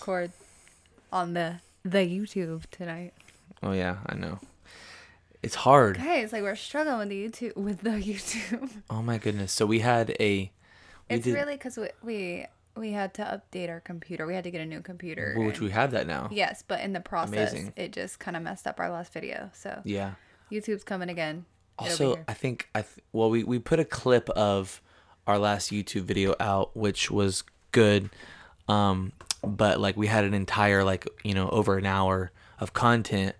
record on the the YouTube tonight. Oh yeah, I know. It's hard. Guys, like we're struggling with the YouTube with the YouTube. Oh my goodness. So we had a. We it's did, really because we, we we had to update our computer. We had to get a new computer. which and- we have that now. yes, but in the process, Amazing. it just kind of messed up our last video. So Yeah. YouTube's coming again. Also. I think I th- well we we put a clip of our last YouTube video out, which was good. Um, but like we had an entire like you know over an hour of content.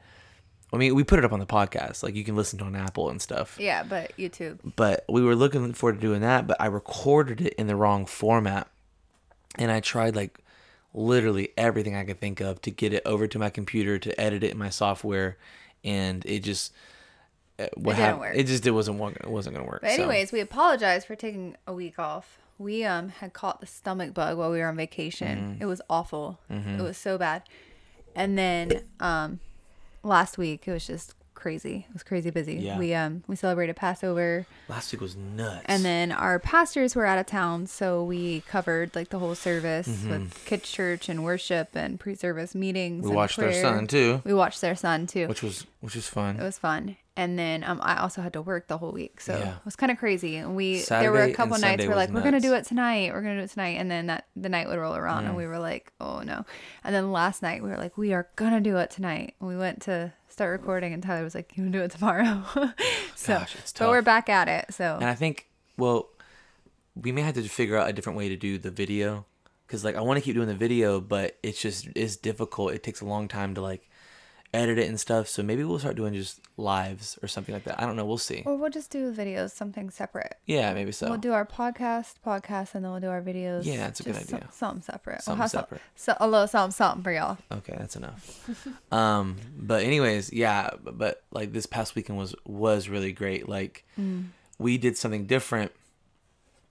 I mean, we put it up on the podcast, like you can listen to on Apple and stuff. yeah, but YouTube. But we were looking forward to doing that, but I recorded it in the wrong format, and I tried like literally everything I could think of to get it over to my computer to edit it in my software, and it just uh, what didn't hap- work. It just it wasn't working. It wasn't gonna work. But so- anyways, we apologize for taking a week off. We um had caught the stomach bug while we were on vacation. Mm-hmm. It was awful. It was so bad. And then um last week it was just crazy. It was crazy busy. Yeah. We um we celebrated Passover last week was nuts. and then our pastors were out of town, so we covered like the whole service with kids church and worship and pre-service meetings. Mm-hmm. we watched their son too, We watched their son too. which was which was fun. It was fun. And then um, I also had to work the whole week, so Yeah. it was kind of crazy. And we there were a couple nights Sunday we're like, we're gonna do it tonight, we're gonna do it tonight, and then that the night would roll around, and we were like, oh no. And then last night we were like, we are gonna do it tonight. And we went to start recording, and Tyler was like, you wanna do it tomorrow? so, Gosh, it's but we're back at it. So And I think, well, we may have to figure out a different way to do the video, because like I want to keep doing the video, but it's just it's difficult. It takes a long time to like edit it and stuff. So maybe we'll start doing just lives or something like that. I don't know. We'll see. or we'll just do videos, something separate. Yeah, maybe so. We'll do our podcast, podcast, and then we'll do our videos. Yeah, that's a good just some- idea. something separate. Something we'll have some- separate. So a little something, something for y'all. Okay, that's enough. um, but anyways, yeah, but, but like this past weekend was was really great. Like Mm. we did something different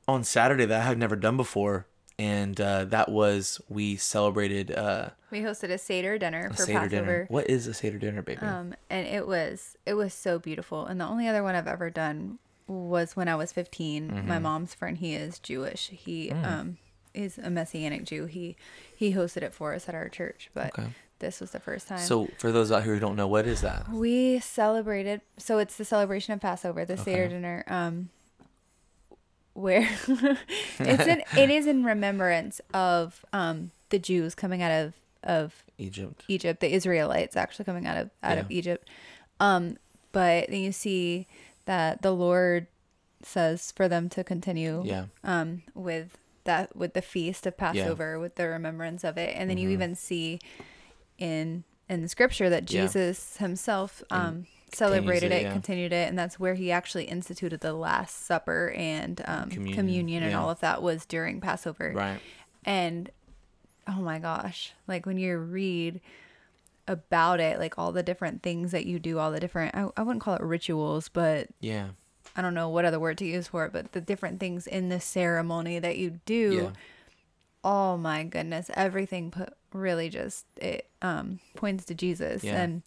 on Saturday that I had never done before, and uh, that was we celebrated uh, We hosted a Seder dinner a for Seder Passover. dinner. What is a Seder dinner, baby? Um, and it was it was so beautiful. And the only other one I've ever done was when I was 15. Mm-hmm. My mom's friend, he is Jewish. He Mm. um is a messianic Jew. He he hosted it for us at our church, but Okay. this was the first time. so for those out here who don't know, what is that? we celebrated. So it's the celebration of Passover, the Seder dinner. Um, where it's in it is in remembrance of um the Jews coming out of of Egypt. Egypt, the Israelites actually coming out of out of Egypt. Um, but then you see that the Lord says for them to continue Yeah. um with that with the feast of Passover, with the remembrance of it. And then you even see in in the scripture that Mm-hmm. Yeah. Jesus himself um celebrated it, it, yeah. continued it, and that's where he actually instituted the Last Supper and um, Communion, communion, and yeah. all of that was during Passover. Right. And oh my gosh, like when you read about it, like all the different things that you do, all the different, I, I wouldn't call it rituals, but Yeah. I don't know what other word to use for it, but the different things in the ceremony that you do. Yeah. Oh my goodness, everything put really just it um points to Jesus Yeah. and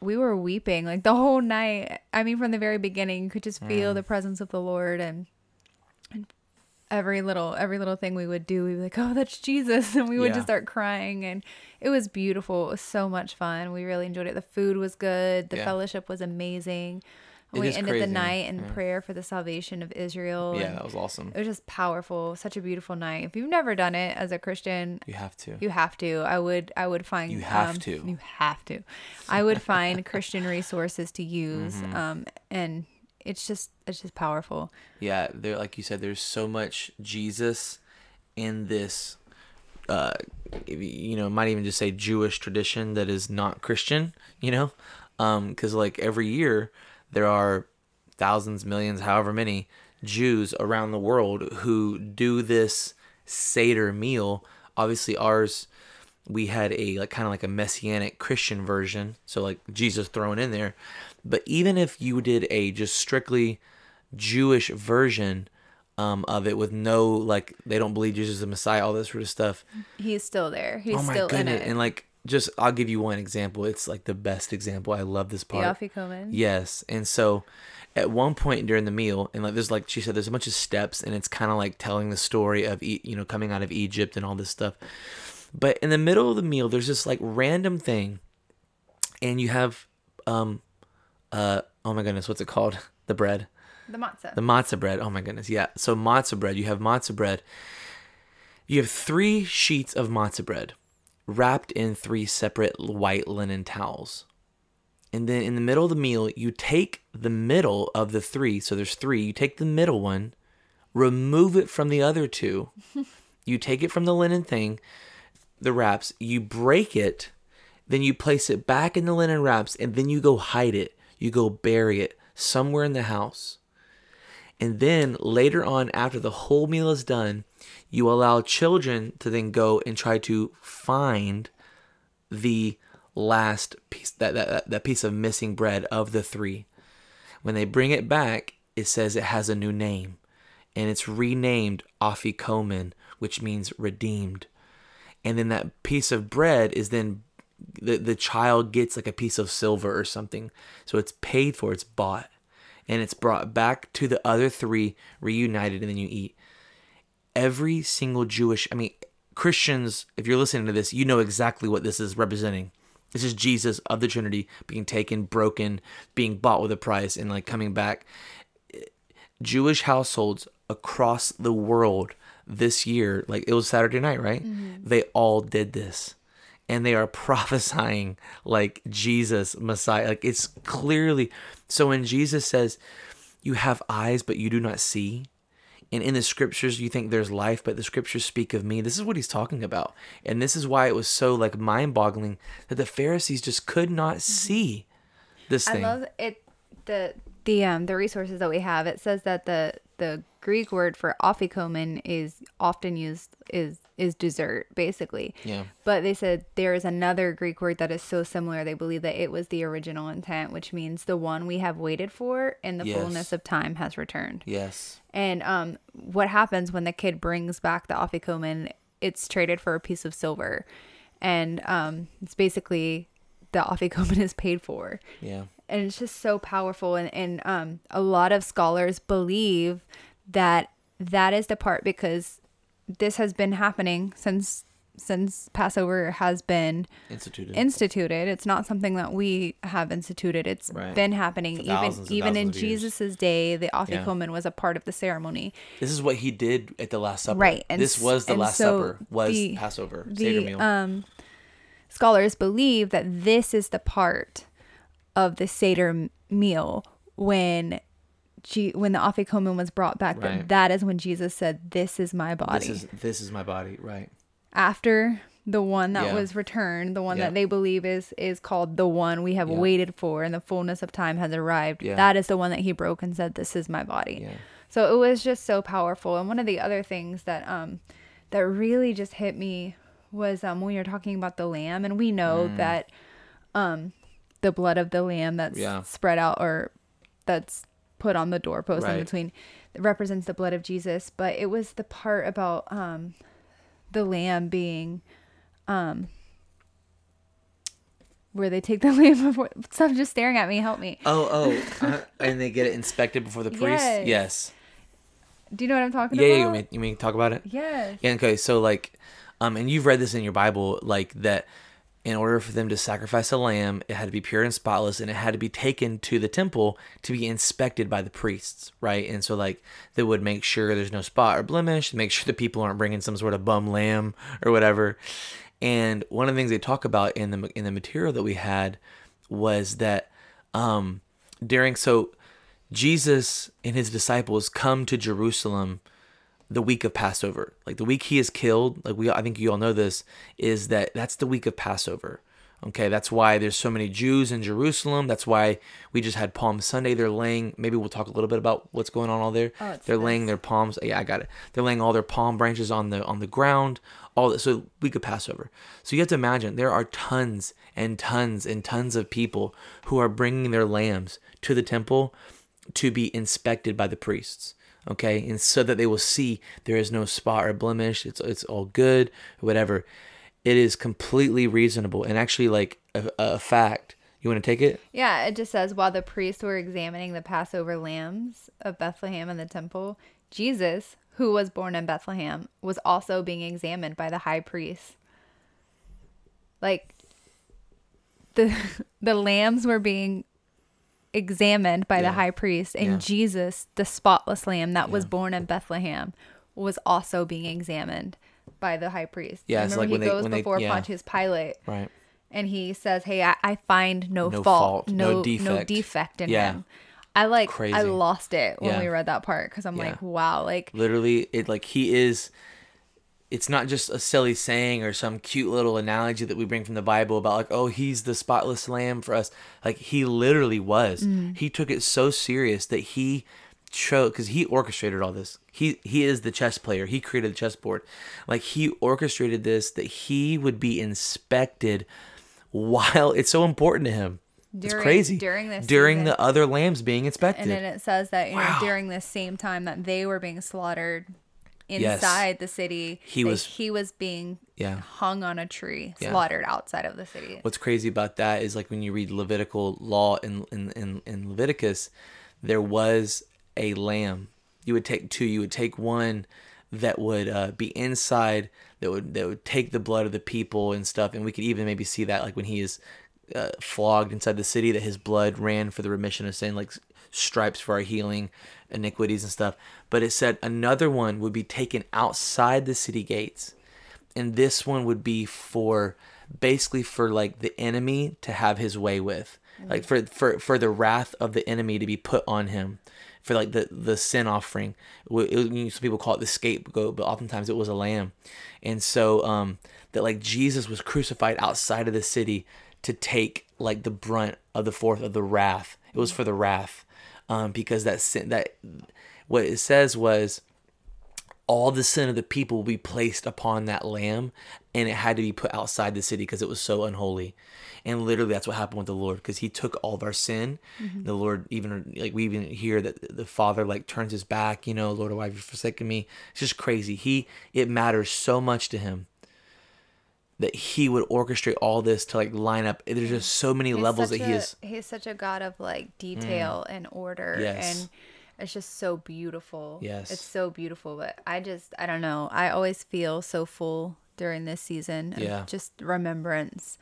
we were weeping like the whole night. I mean from the very beginning you could just feel Mm. the presence of the Lord and and every little every little thing we would do we'd be like, "Oh, that's Jesus." And we would Yeah. just start crying and it was beautiful. It was so much fun. We really enjoyed it. The food was good. The Yeah. fellowship was amazing. It we ended crazy, the night in yeah. prayer for the salvation of Israel. Yeah, that was awesome. it was just powerful. Such a beautiful night. If you've never done it as a Christian, You have to. you have to. I would. I would find. You have um, to. You have to. I would find Christian resources to use, Mm-hmm. um, and it's just it's just powerful. yeah there like you said there's so much jesus in this uh you you know might even just say jewish tradition that is not christian you know um because like every year there are thousands millions however many jews around the world who do this seder meal obviously ours we had a like kind of like a messianic christian version so like jesus thrown in there but even if you did a just strictly jewish version um, of it with no like they don't believe jesus is the messiah all this sort of stuff He's still there. He's oh my still in it. and like just i'll give you one example it's like the best example i love this the part Afikomen. Yes. And so at one point during the meal, and like there's like she said, there's a bunch of steps, and it's kind of like telling the story of E- you know coming out of Egypt and all this stuff. But in the middle of the meal, there's this like random thing, and you have, um, uh, oh my goodness, what's it called? The bread, The matzah. the matzah bread. Oh my goodness, yeah. So matzah bread. You have matzah bread. You have three sheets of matzah bread, wrapped in three separate white linen towels. And then in the middle of the meal, you take the middle of the three. So there's three. You take the middle one, remove it from the other two. you take it from the linen thing, the wraps, you break it, then you place it back in the linen wraps, and then you go hide it. You go bury it somewhere in the house. And then later on, after the whole meal is done, you allow children to then go and try to find the last piece that, that, that piece of missing bread of the three. When they bring it back, it says it has a new name. And it's renamed Afikomen, which means redeemed. And then that piece of bread is then the, the child gets like a piece of silver or something. So it's paid for, it's bought. And it's brought back to the other three, reunited, and then you eat. Every single Jewish, I mean, Christians, if you're listening to this, you know exactly what this is representing. This is Jesus of the Trinity being taken, broken, being bought with a price, and like coming back. Jewish households across the world this year, like it was Saturday night, right? Mm-hmm. They all did this. And they are prophesying like Jesus, Messiah. Like it's clearly. So when Jesus says, You have eyes, but you do not see, and in the scriptures you think there's life but the scriptures speak of me this is what he's talking about and this is why it was so like mind-boggling that the pharisees just could not see this thing. I love it. The the um the resources that we have. It says that the the Greek word for afikomen is often used is is dessert basically. Yeah. But they said there is another Greek word that is so similar. They believe that it was the original intent, which means the one we have waited for in the Yes. fullness of time has returned. yes And um, what happens when the kid brings back the afikomen? It's traded for a piece of silver, and um, it's basically the afikomen is paid for, yeah and it's just so powerful. And and um, a lot of scholars believe that that is the part because this has been happening since since Passover has been instituted instituted. It's not something that we have instituted. It's Right. been happening even even in thousands of years. Jesus's day. The afikomen was a part of the ceremony. this is what he did at the last supper Right, and this was the last so supper was the- passover The meal um, scholars believe that this is the part of the Seder meal when. Je- when the afikomen was brought back, Right. that that is when Jesus said, "This is my body." this is this is my body right after the one that Yeah. was returned, the one Yeah. that they believe is is called the one we have Yeah. waited for and the fullness of time has arrived. That is the one that he broke and said, "This is my body." yeah So it was just so powerful. And one of the other things that um that really just hit me was um when you're talking about the lamb and we know that um the blood of the lamb that's Yeah. spread out or that's put on the doorpost in Right. between represents the blood of Jesus, but it was the part about um the lamb being um where they take the lamb before stop just staring at me, help me. oh oh uh, and they get it inspected before the priest Yes. yes Do you know what I'm talking yeah, about? yeah you mean, you mean talk about it Yes. Yeah, okay, so like, um, and you've read this in your Bible, like that in order for them to sacrifice a lamb, it had to be pure and spotless, and it had to be taken to the temple to be inspected by the priests, right? And so like they would make sure there's no spot or blemish, make sure the people aren't bringing some sort of bum lamb or whatever. And one of the things they talk about in the in the material that we had was that um, during so Jesus and his disciples come to Jerusalem the week of Passover. Like the week he is killed, like we I think you all know this, is that that's the week of Passover. Okay, that's why there's so many Jews in Jerusalem. That's why we just had Palm Sunday. They're laying. Maybe we'll talk a little bit about what's going on all there. Oh, They're this. laying their palms. Yeah, I got it. They're laying all their palm branches on the on the ground. All that. So week of Passover. So you have to imagine there are tons and tons and tons of people who are bringing their lambs to the temple to be inspected by the priests okay? And so that they will see there is no spot or blemish it's it's all good whatever. It is completely reasonable. And actually like a, a fact you want to take it? Yeah, it just says while the priests were examining the Passover lambs of Bethlehem in the temple, Jesus, who was born in Bethlehem, was also being examined by the high priest. like the the lambs were being examined by Yeah. the high priest and Yeah. Jesus, the spotless lamb that was born in Bethlehem, was also being examined by the high priest. Yeah, Remember like he when they- goes they- before yeah. Pontius Pilate Right. and he says, "Hey, I, I find no, No fault, fault, no no no defect." defect, in Yeah. him." I like Crazy. I lost it when Yeah. we read that part because I'm Yeah. like, wow, like literally it like he is it's not just a silly saying or some cute little analogy that we bring from the bible about like oh he's the spotless lamb for us. Like he literally was. Mm. he took it so serious that he chose because he orchestrated all this. He he is the chess player. He created the chessboard. Like he orchestrated this that he would be inspected while it's so important to him. It's crazy. during this during season. the other lambs being inspected And then it says that you know during the same time that they were being slaughtered Yes. inside the city, He was- he was being yeah hung on a tree, Yeah. slaughtered outside of the city. what's crazy about that is like when you read Levitical law in, in, in, in Leviticus, there was a lamb. You would take two. You would take one that would uh, be inside that would that would take the blood of the people and stuff. And we could even maybe see that like when he is uh, flogged inside the city, that his blood ran for the remission of sin, like stripes for our healing, iniquities and stuff. But it said another one would be taken outside the city gates and this one would be for basically for like the enemy to have his way with. Like for for for the wrath of the enemy to be put on him for like the the sin offering. It, some people call it the scapegoat but oftentimes it was a lamb. And so um that like jesus was crucified outside of the city to take like the brunt of the fourth of the wrath. It was for the wrath um because that sin that what it says was all the sin of the people will be placed upon that lamb and it had to be put outside the city because it was so unholy. And literally that's what happened with the lord because he took all of our sin. The lord even like we even hear that the father like turns his back you know lord why have you forsaken me? It's just crazy. He it matters so much to him that he would orchestrate all this to like line up there's just so many He's levels that he is He's such a god of like detail mm. and order, Yes. and it's just so beautiful. Yes. it's so beautiful. But I just, I don't know. I always feel so full during this season. Of Yeah. just remembrance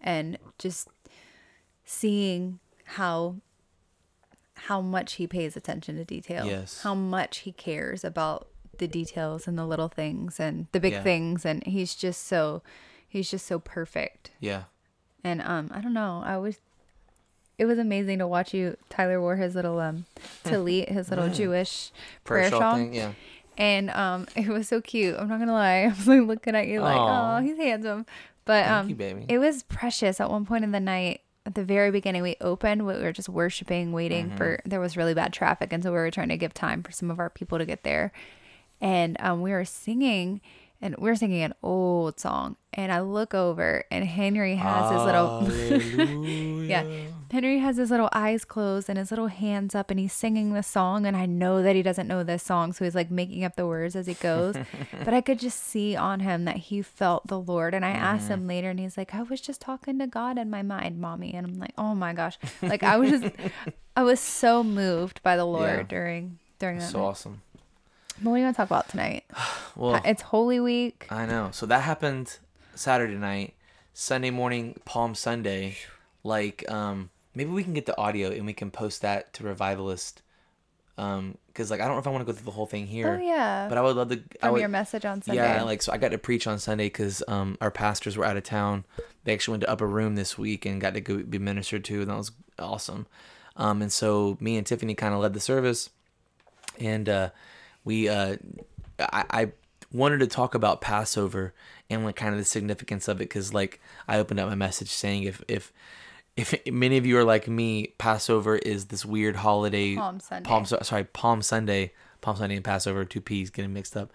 and just seeing how how much he pays attention to detail. Yes. How much he cares about the details and the little things and the big Yeah. things and he's just so he's just so perfect. yeah And um, I don't know. I was. It was amazing to watch you. Tyler wore his little um, talit, his little Jewish prayer, shawl shawl, thing yeah and um, it was so cute. I'm not gonna lie. I was like looking at you like, oh, he's handsome. But Thank um, you, baby. it was precious. At one point in the night, at the very beginning, we opened. We were just worshiping, waiting Mm-hmm. for. There was really bad traffic, and so we were trying to give time for some of our people to get there. And um, we were singing, and we're singing an old song. And I look over, and Henry has his little. yeah, Henry has his little eyes closed and his little hands up, and he's singing the song. And I know that he doesn't know this song, so he's like making up the words as he goes. but I could just see on him that he felt the Lord. And I asked Mm-hmm. him later, and he's like, "I was just talking to God in my mind, mommy." And I'm like, "Oh my gosh!" Like I was just, I was so moved by the Lord Yeah. during during that. so night. awesome what do you want to talk about tonight? well It's Holy Week. I know. So that happened Saturday night, Sunday morning, Palm Sunday. Like, um, maybe we can get the audio and we can post that to Revivalist. Um, because like I don't know if I want to go through the whole thing here. Oh yeah. But I would love to. I From would, your message on Sunday. Yeah, like so I got to preach on Sunday because um our pastors were out of town. They actually went to Upper Room this week and got to go be ministered to, and that was awesome. Um, and so me and Tiffany kind of led the service, and uh, we uh, I, I wanted to talk about Passover and like kind of the significance of it because like I opened up my message saying if if if many of you are like me, Passover is this weird holiday. Palm Sunday. Palm sorry, Palm Sunday. Palm Sunday and Passover, two P's getting mixed up.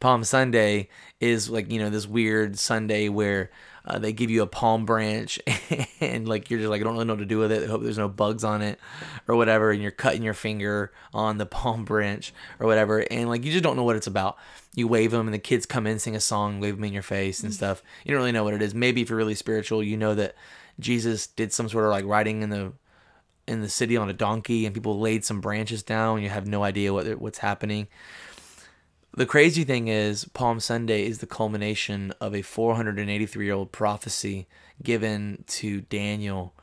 Palm Sunday is like you know this weird Sunday where uh, they give you a palm branch and like you're just like I don't really know what to do with it. I hope there's no bugs on it or whatever, and you're cutting your finger on the palm branch or whatever, and like you just don't know what it's about. You wave them, and the kids come in, sing a song, wave them in your face and stuff. You don't really know what it is. Maybe if you're really spiritual, you know that Jesus did some sort of like riding in the in the city on a donkey and people laid some branches down you have no idea what what's happening the crazy thing is, Palm Sunday is the culmination of a 483 year old prophecy given to Daniel.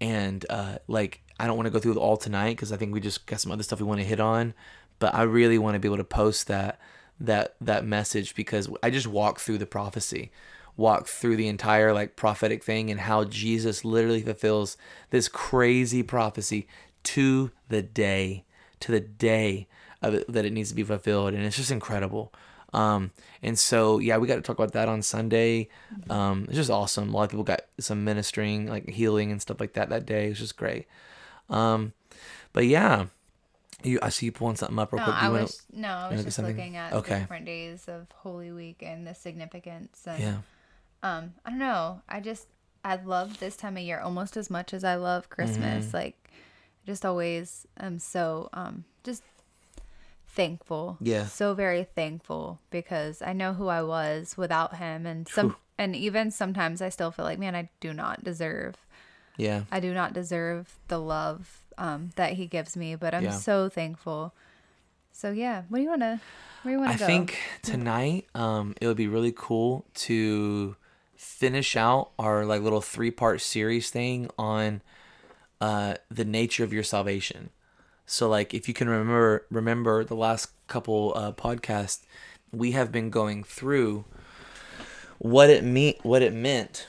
And uh, like, I don't want to go through it all tonight because I think we just got some other stuff we want to hit on. But I really want to be able to post that that that message because I just walked through the prophecy, walked through the entire like prophetic thing and how Jesus literally fulfills this crazy prophecy to the day, to the day it, that it needs to be fulfilled, and it's just incredible. Um, and so yeah, we got to talk about that on Sunday. Um, it's just awesome. A lot of people got some ministering, like healing and stuff like that that day. It's just great. Um, but yeah, you I see you pulling something up real No, quick. I was no, I was just something? looking at Okay. the different days of Holy Week and the significance. And yeah. um, I don't know. I just I love this time of year almost as much as I love Christmas. Mm-hmm. Like, I just always am so um just thankful. Yeah. So very thankful because I know who I was without him, and some Whew. and even sometimes I still feel like, man, I do not deserve. Yeah. I do not deserve the love um, that he gives me, but I'm Yeah. so thankful. So yeah, what do you wanna? Where do you wanna I go? think tonight um, it would be really cool to finish out our like little three part series thing on uh, the nature of your salvation. So like if you can remember remember the last couple uh, podcasts, we have been going through what it mean what it meant.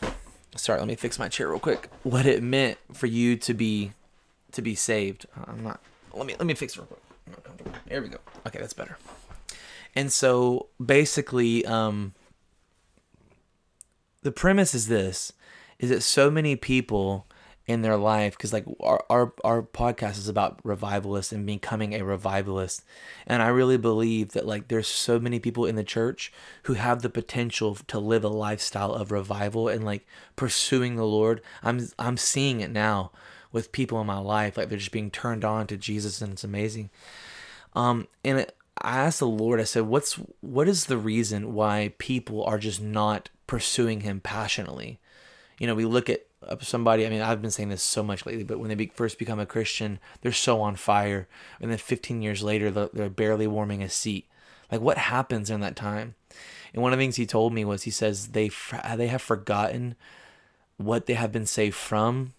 Sorry, let me fix my chair real quick. What it meant for you to be to be saved. I'm not. Let me let me fix it real quick. There we go. Okay, that's better. And so basically, um, the premise is this: is that so many people in their life, because like our, our our podcast is about revivalists and becoming a revivalist, and I really believe that like there's so many people in the church who have the potential to live a lifestyle of revival and like pursuing the Lord. I'm I'm seeing it now with people in my life, like they're just being turned on to Jesus, and it's amazing. Um, and it, I asked the Lord, I said, "What's what is the reason why people are just not pursuing Him passionately?" You know, we look at somebody. I mean, I've been saying this so much lately, but when they be, first become a Christian, they're so on fire, and then 15 years later, they're, barely warming a seat. Like, what happens in that time? And one of the things he told me was, he says they they have forgotten what they have been saved from,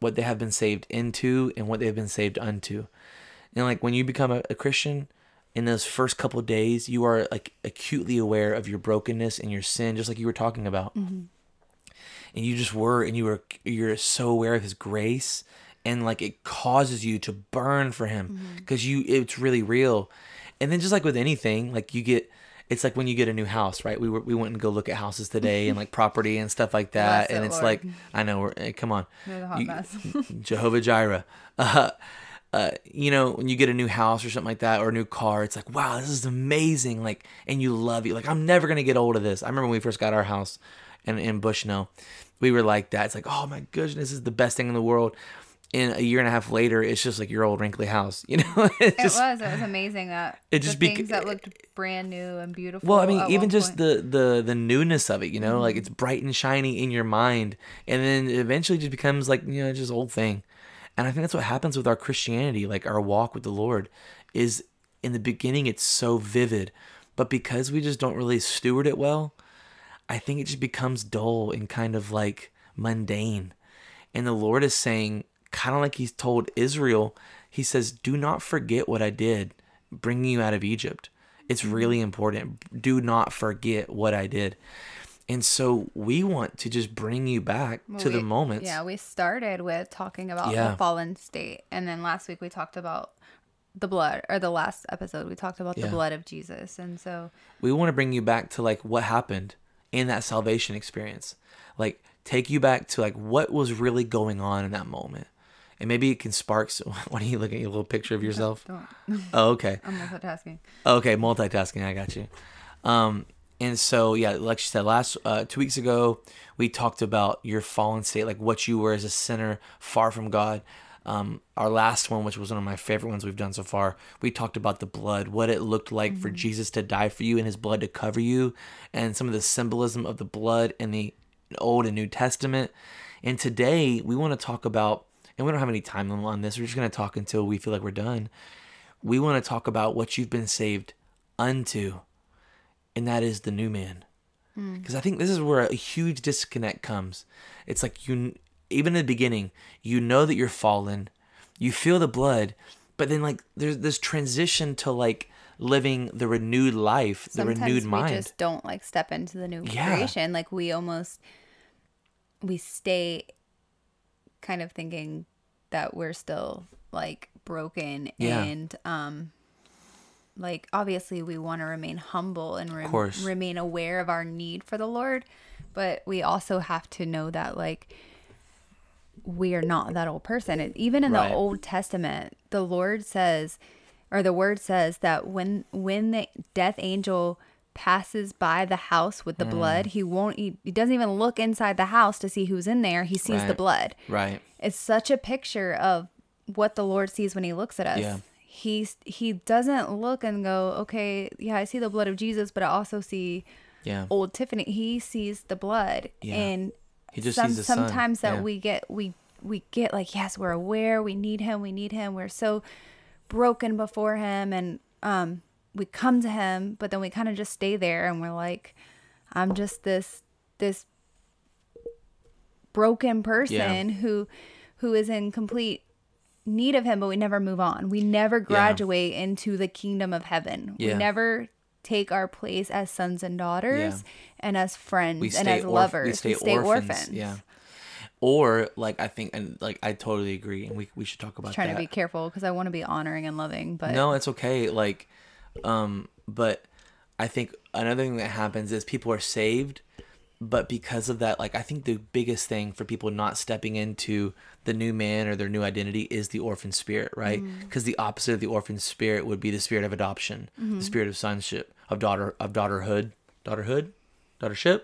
what they have been saved into, and what they have been saved unto. And like when you become a, a Christian, in those first couple days, you are like acutely aware of your brokenness and your sin, just like you were talking about. Mm-hmm. And you just were, and you were, you're so aware of His grace, and like it causes you to burn for Him because you, it's really real. And then just like with anything, like you get. It's like when you get a new house, right? We were we went and go look at houses today and like property and stuff like that, Bless and it's Lord. like I know we're eh, come on, You- mess. Jehovah Jireh. Uh, uh, you know, when you get a new house or something like that, or a new car, it's like, wow, this is amazing. Like, and you love it. Like, I'm never gonna get old of this. I remember when we first got our house, in in Bushnell, we were like that. It's like, oh my goodness, this is the best thing in the world. And a year and a half later, it's just like your old wrinkly house. You know, It just was. It was amazing that It just bec- things that looked brand new and beautiful. Well, I mean, even just point. the the the newness of it, you know, like it's mm-hmm. bright and shiny in your mind, and then it eventually just becomes like you know just old thing. And I think that's what happens with our Christianity, like our walk with the Lord, is in the beginning it's so vivid, but because we just don't really steward it well, I think it just becomes dull and kind of like mundane. And the Lord is saying, kind of like He's told Israel, He says, Do not forget what I did bringing you out of Egypt. It's mm-hmm. really important. Do not forget what I did. And so we want to just bring you back to the We- moments. Yeah, we started with talking about Yeah. the fallen state, and then last week we talked about the blood, or the last episode we talked about Yeah. the blood of Jesus, and so we want to bring you back to like what happened in that salvation experience. Like take you back to like what was really going on in that moment. And maybe it can spark so why don't you look at your little picture of yourself? don't. oh okay. I'm multitasking. okay multitasking i got you. Um and so yeah like she said last uh two weeks ago we talked about your fallen state like what you were as a sinner far from god um our last one which was one of my favorite ones we've done so far we talked about the blood what it looked like for jesus to die for you and his blood to cover you and some of the symbolism of the blood in the old and new testament and today we want to talk about and we don't have any time limit on this we're just going to talk until we feel like we're done we want to talk about what you've been saved unto, and that is the new man. Hmm. Because I think this is where a huge disconnect comes. It's like you, even in the beginning, you know that you're fallen, you feel the blood, but then like there's this transition to like living the renewed life, the Sometimes renewed we mind. We just don't like step into the new Yeah. creation. Like we almost we stay kind of thinking that we're still like broken Yeah. and um like obviously we want to remain humble and course. remain aware of our need for the Lord, but we also have to know that like we are not that old person. It, even in Right. the Old Testament, the Lord says, or the Word says that when when the death angel passes by the house with the Mm. blood, he won't. He, he doesn't even look inside the house to see who's in there. He sees the blood. right. It's such a picture of what the Lord sees when He looks at us. Yeah. He's he doesn't look and go, okay, yeah, I see the blood of Jesus, but I also see Yeah. old Tiffany. He sees the blood, Yeah. and He just some, sees the son. sometimes that Yeah. we get we we get like yes, we're aware, we need Him, we need Him. We're so broken before Him, and um, we come to Him, but then we kind of just stay there, and we're like, I'm just this this broken person who who is in complete need of him but we never move on we never graduate into the kingdom of heaven we never take our place as sons and daughters and as friends we and as orph- lovers we stay, orphans. orphans Yeah. Or like I think and like I totally agree and we we should talk about trying that. to be careful because i want to be honoring and loving but No, it's okay. Like, um, but I think another thing that happens is people are saved, but because of that, like I think the biggest thing for people not stepping into the new man or their new identity is the orphan spirit, right? Mm. Because the opposite of the orphan spirit would be the spirit of adoption, Mm-hmm. the spirit of sonship, of daughter, of daughterhood, daughterhood, daughtership.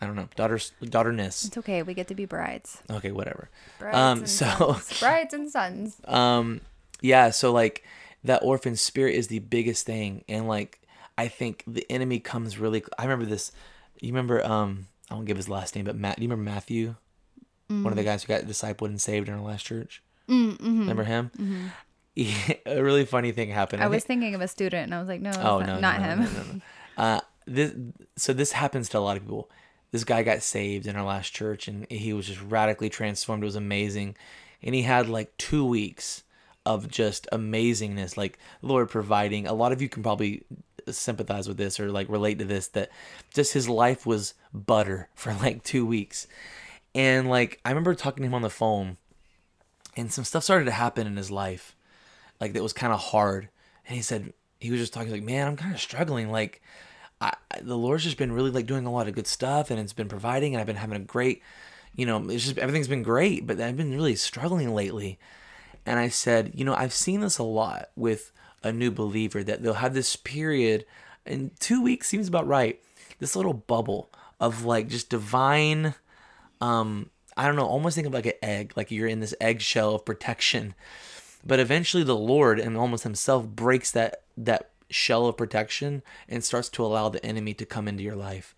I don't know, daughters, daughterness. it's okay we get to be brides Okay, whatever. brides Um, and so. sons. brides and sons um yeah so like that orphan spirit is the biggest thing and like i think the enemy comes really i remember this you remember um i won't give his last name but matt do you remember matthew? One of the guys who got discipled and saved in our last church? Mm-hmm. remember him? A really funny thing happened. I I was think- thinking of a student and i was like no, oh not, no, no, not no, him no. uh this so this happens to a lot of people. This guy got saved in our last church and he was just radically transformed. It was amazing. And he had like two weeks of just amazingness like lord providing. A lot of you can probably sympathize with this or like relate to this that just his life was butter for like two weeks. And like i remember talking to him on the phone and some stuff started to happen in his life like that was kind of hard. And he said he was just talking like man i'm kind of struggling like I, the lord's just been really like doing a lot of good stuff and it's been providing and i've been having a great you know it's just everything's been great but i've been really struggling lately. And i said you know i've seen this a lot with a new believer that they'll have this period and two weeks seems about right this little bubble of like just divine um i don't know almost think of like an egg like you're in this eggshell of protection. But eventually the lord and almost himself breaks that that shell of protection and starts to allow the enemy to come into your life.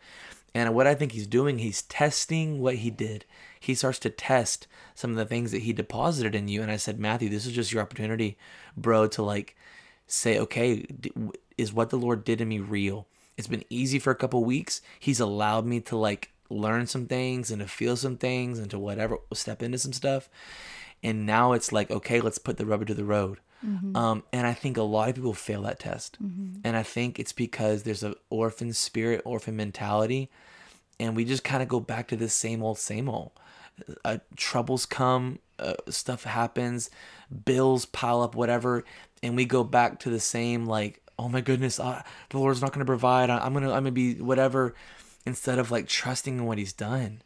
And what i think he's doing he's testing what he did. He starts to test some of the things that he deposited in you. And i said matthew this is just your opportunity bro to like say okay is what the lord did in me real? It's been easy for a couple weeks. He's allowed me to like learn some things and to feel some things and to whatever step into some stuff. And now it's like okay let's put the rubber to the road. Um, and i think a lot of people fail that test. And i think it's because there's an orphan spirit orphan mentality and we just kind of go back to this same old same old. Uh, troubles come uh, stuff happens bills pile up whatever and we go back to the same like oh my goodness uh, the lord's not going to provide. I- i'm going to i'm going to be whatever instead of like trusting in what he's done.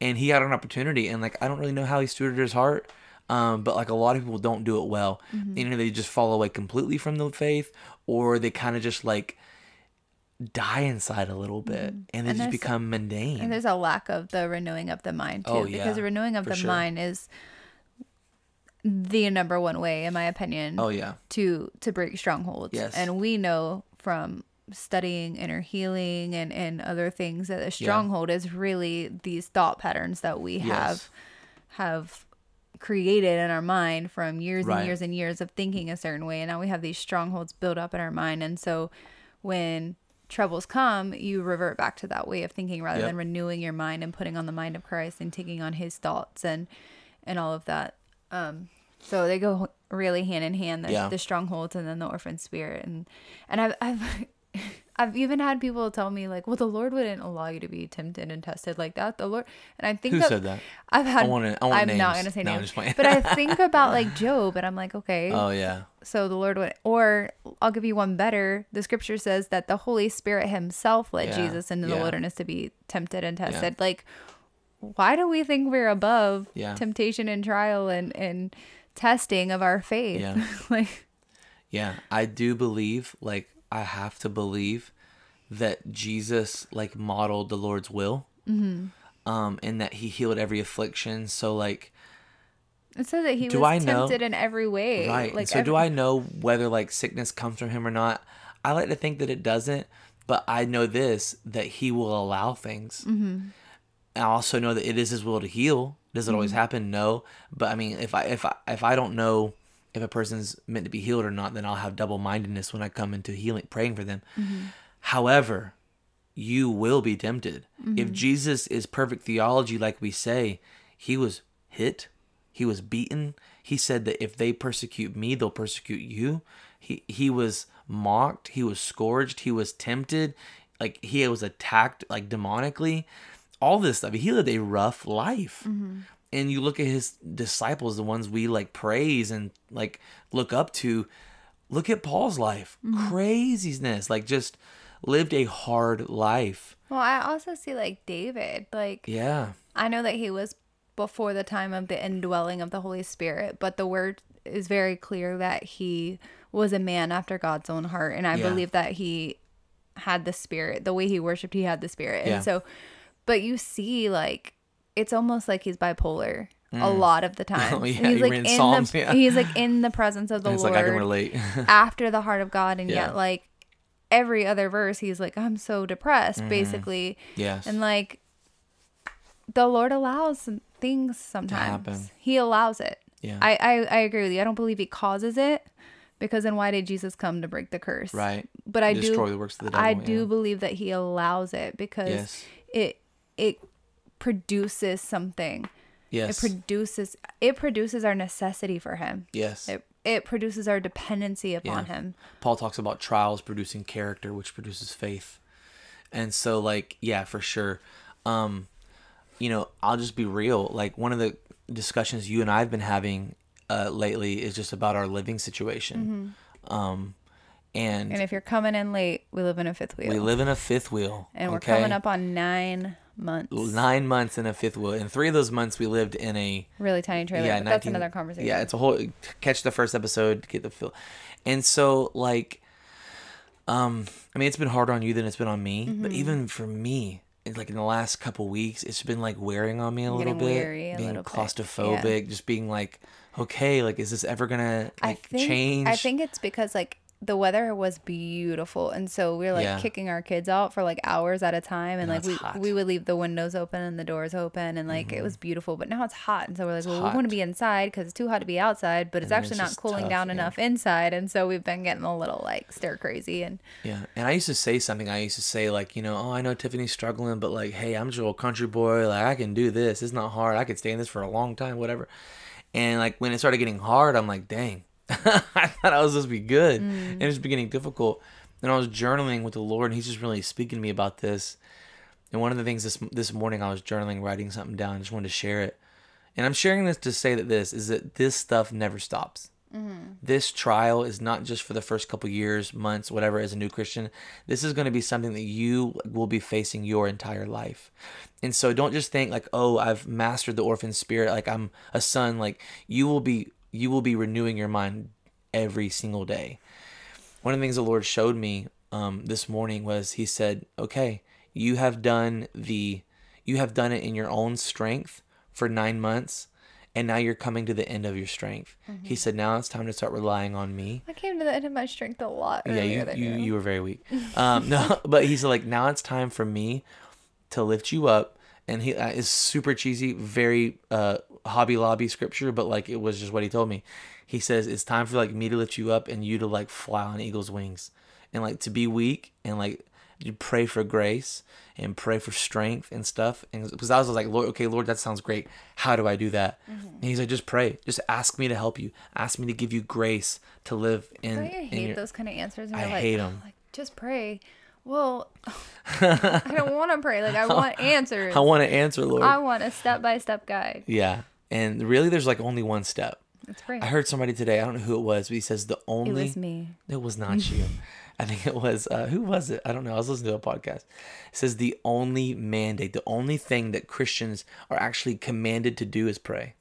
And he had an opportunity and like i don't really know how he stewarded his heart um, but like a lot of people don't do it well. Either they just fall away completely from the faith or they kind of just like die inside a little bit and they And just become mundane. and there's a lack of the renewing of the mind too Oh, because the renewing of the sure. mind is the number one way in my opinion oh yeah to to break strongholds Yes. and we know from studying inner healing and and other things that a stronghold is really these thought patterns that we have have created in our mind from years Right. and years and years of thinking a certain way and now we have these strongholds built up in our mind and so when troubles come, you revert back to that way of thinking rather Yep. than renewing your mind and putting on the mind of Christ and taking on his thoughts and and all of that. Um so they go really hand in hand the, Yeah. the strongholds and then the orphan spirit and and I've I've I've even had people tell me like, "Well, the Lord wouldn't allow you to be tempted and tested like that." The Lord, and I think Who that said that? I've had. I wanna- I want I'm not gonna say No, I'm names, but I think about like Job, and I'm like, okay, Oh yeah. so the Lord would, or I'll give you one better. The Scripture says that the Holy Spirit Himself led Yeah, Jesus into the wilderness to be tempted and tested. Like, why do we think we're above Yeah. temptation and trial and and testing of our faith? Yeah. like, Yeah, I do believe, like, I have to believe that Jesus, like, modeled the Lord's will. Mm-hmm. Um, and that he healed every affliction. So, like, it says that He Do was I know- tempted in every way. right. Like, so, do I know whether, like, sickness comes from him or not? I like to think that it doesn't, but I know this that he will allow things. Mm-hmm. I also know that it is his will to heal. Does it always Mm-hmm. happen? No. But I mean, if I if I if I don't know if a person's meant to be healed or not, then I'll have double mindedness when I come into healing, praying for them. Mm-hmm. However, you will be tempted. Mm-hmm. If Jesus is perfect theology, like we say, he was hit, he was beaten. He said that if they persecute me, they'll persecute you. He he was mocked, he was scourged, he was tempted, like he was attacked like demonically. All this stuff. He lived a rough life. Mm-hmm. And you look at his disciples, the ones we like praise and like look up to. Look at Paul's life. Mm-hmm. Craziness. Like just lived a hard life. Well, I also see like David. Like, Yeah. I know that he was before the time of the indwelling of the Holy Spirit, but the word is very clear that he was a man after God's own heart. And I Yeah. believe that he had the spirit. The way he worshiped, he had the spirit. Yeah. And so, but you see, like, it's almost like he's bipolar a lot of the time. Oh, yeah, And he's like in Psalms, the yeah. he's like in the presence of the it's Lord like I can relate. after the heart of God, and Yeah. yet like every other verse, he's like, I'm so depressed, Mm-hmm. basically. yes. And like the Lord allows things sometimes. He allows it. Yeah. I, I I agree with you. I don't believe he causes it because then why did Jesus come to break the curse? right. But I Destroy do the works of the devil. I do believe that he allows it because Yes. it it produces something. Yes. It produces it produces our necessity for him. yes. It it produces our dependency upon Yeah. him. Paul talks about trials producing character, which produces faith. And so, like, yeah, for sure. Um, you know, I'll just be real. Like, one of the discussions you and I have been having uh, lately is just about our living situation. Um, and, Mm-hmm. And if you're coming in late, we live in a fifth wheel. we live in a fifth wheel. and we're coming up on nine months. nine months in a fifth wheel. In three of those months, we lived in a Really tiny trailer. yeah, but that's another conversation. Yeah, it's a whole catch the first episode, get the feel. And so like um I mean it's been harder on you than it's been on me, Mm-hmm. but even for me, it's like in the last couple weeks, it's been like wearing on me a little bit, weary a being little bit, claustrophobic, just being like, okay, like is this ever gonna I like think change? I think it's because like the weather was beautiful and so we were like Yeah. kicking our kids out for like hours at a time and Now like we hot. Mm-hmm. we would leave the windows open and the doors open and like it was beautiful but now it's hot and so we're like well we want to be inside because it's too hot to be outside but it's then actually it's not cooling tough, down yeah. enough inside and so we've been getting a little like stir crazy and Yeah, and I used to say something. I used to say like, you know, oh, I know Tiffany's struggling, but like, hey, I'm just a little country boy. Like, I can do this. It's not hard. I could stay in this for a long time, whatever. And like when it started getting hard, I'm like, dang, I thought I was supposed to be good, mm. and it's beginning difficult. And I was journaling with the Lord, and He's just really speaking to me about this. And one of the things this this morning, I was journaling, writing something down. I just wanted to share it. And I'm sharing this to say that this is that this stuff never stops mm-hmm. this trial is not just for the first couple years, months, whatever, as a new Christian. This is going to be something that you will be facing your entire life. And so don't just think like, oh, I've mastered the orphan spirit, like I'm a son. Like you will be you will be renewing your mind every single day. One of the things the Lord showed me um, this morning was He said, "Okay, you have done the, you have done it in your own strength for nine months, and now you're coming to the end of your strength." He said, "Now it's time to start relying on me." I came to the end of my strength a lot Yeah, you you, you. you were very weak. Um, no, but he's like now it's time for me to lift you up, and he uh, is super cheesy, very uh, Hobby Lobby scripture, but like it was just what he told me. He says it's time for like me to lift you up and you to like fly on eagle's wings, and like to be weak and like you pray for grace and pray for strength and stuff. And because I was like, Lord, okay, Lord, that sounds great. How do I do that? Mm-hmm. And He's like, just pray. Just ask me to help you. Ask me to give you grace to live in. Don't you hate your- those kind of answers? And I like, hate 'em. Like, just pray. Well, I don't want to pray. Like, I want answers. I want to answer, Lord. I want a step by step guide. yeah, and really, there's like only one step. Let's pray. I heard somebody today. I don't know who it was, but he says the only. it was me. It was not you. I think it was uh, who was it? I don't know. I was listening to a podcast. It says the only mandate, the only thing that Christians are actually commanded to do is pray.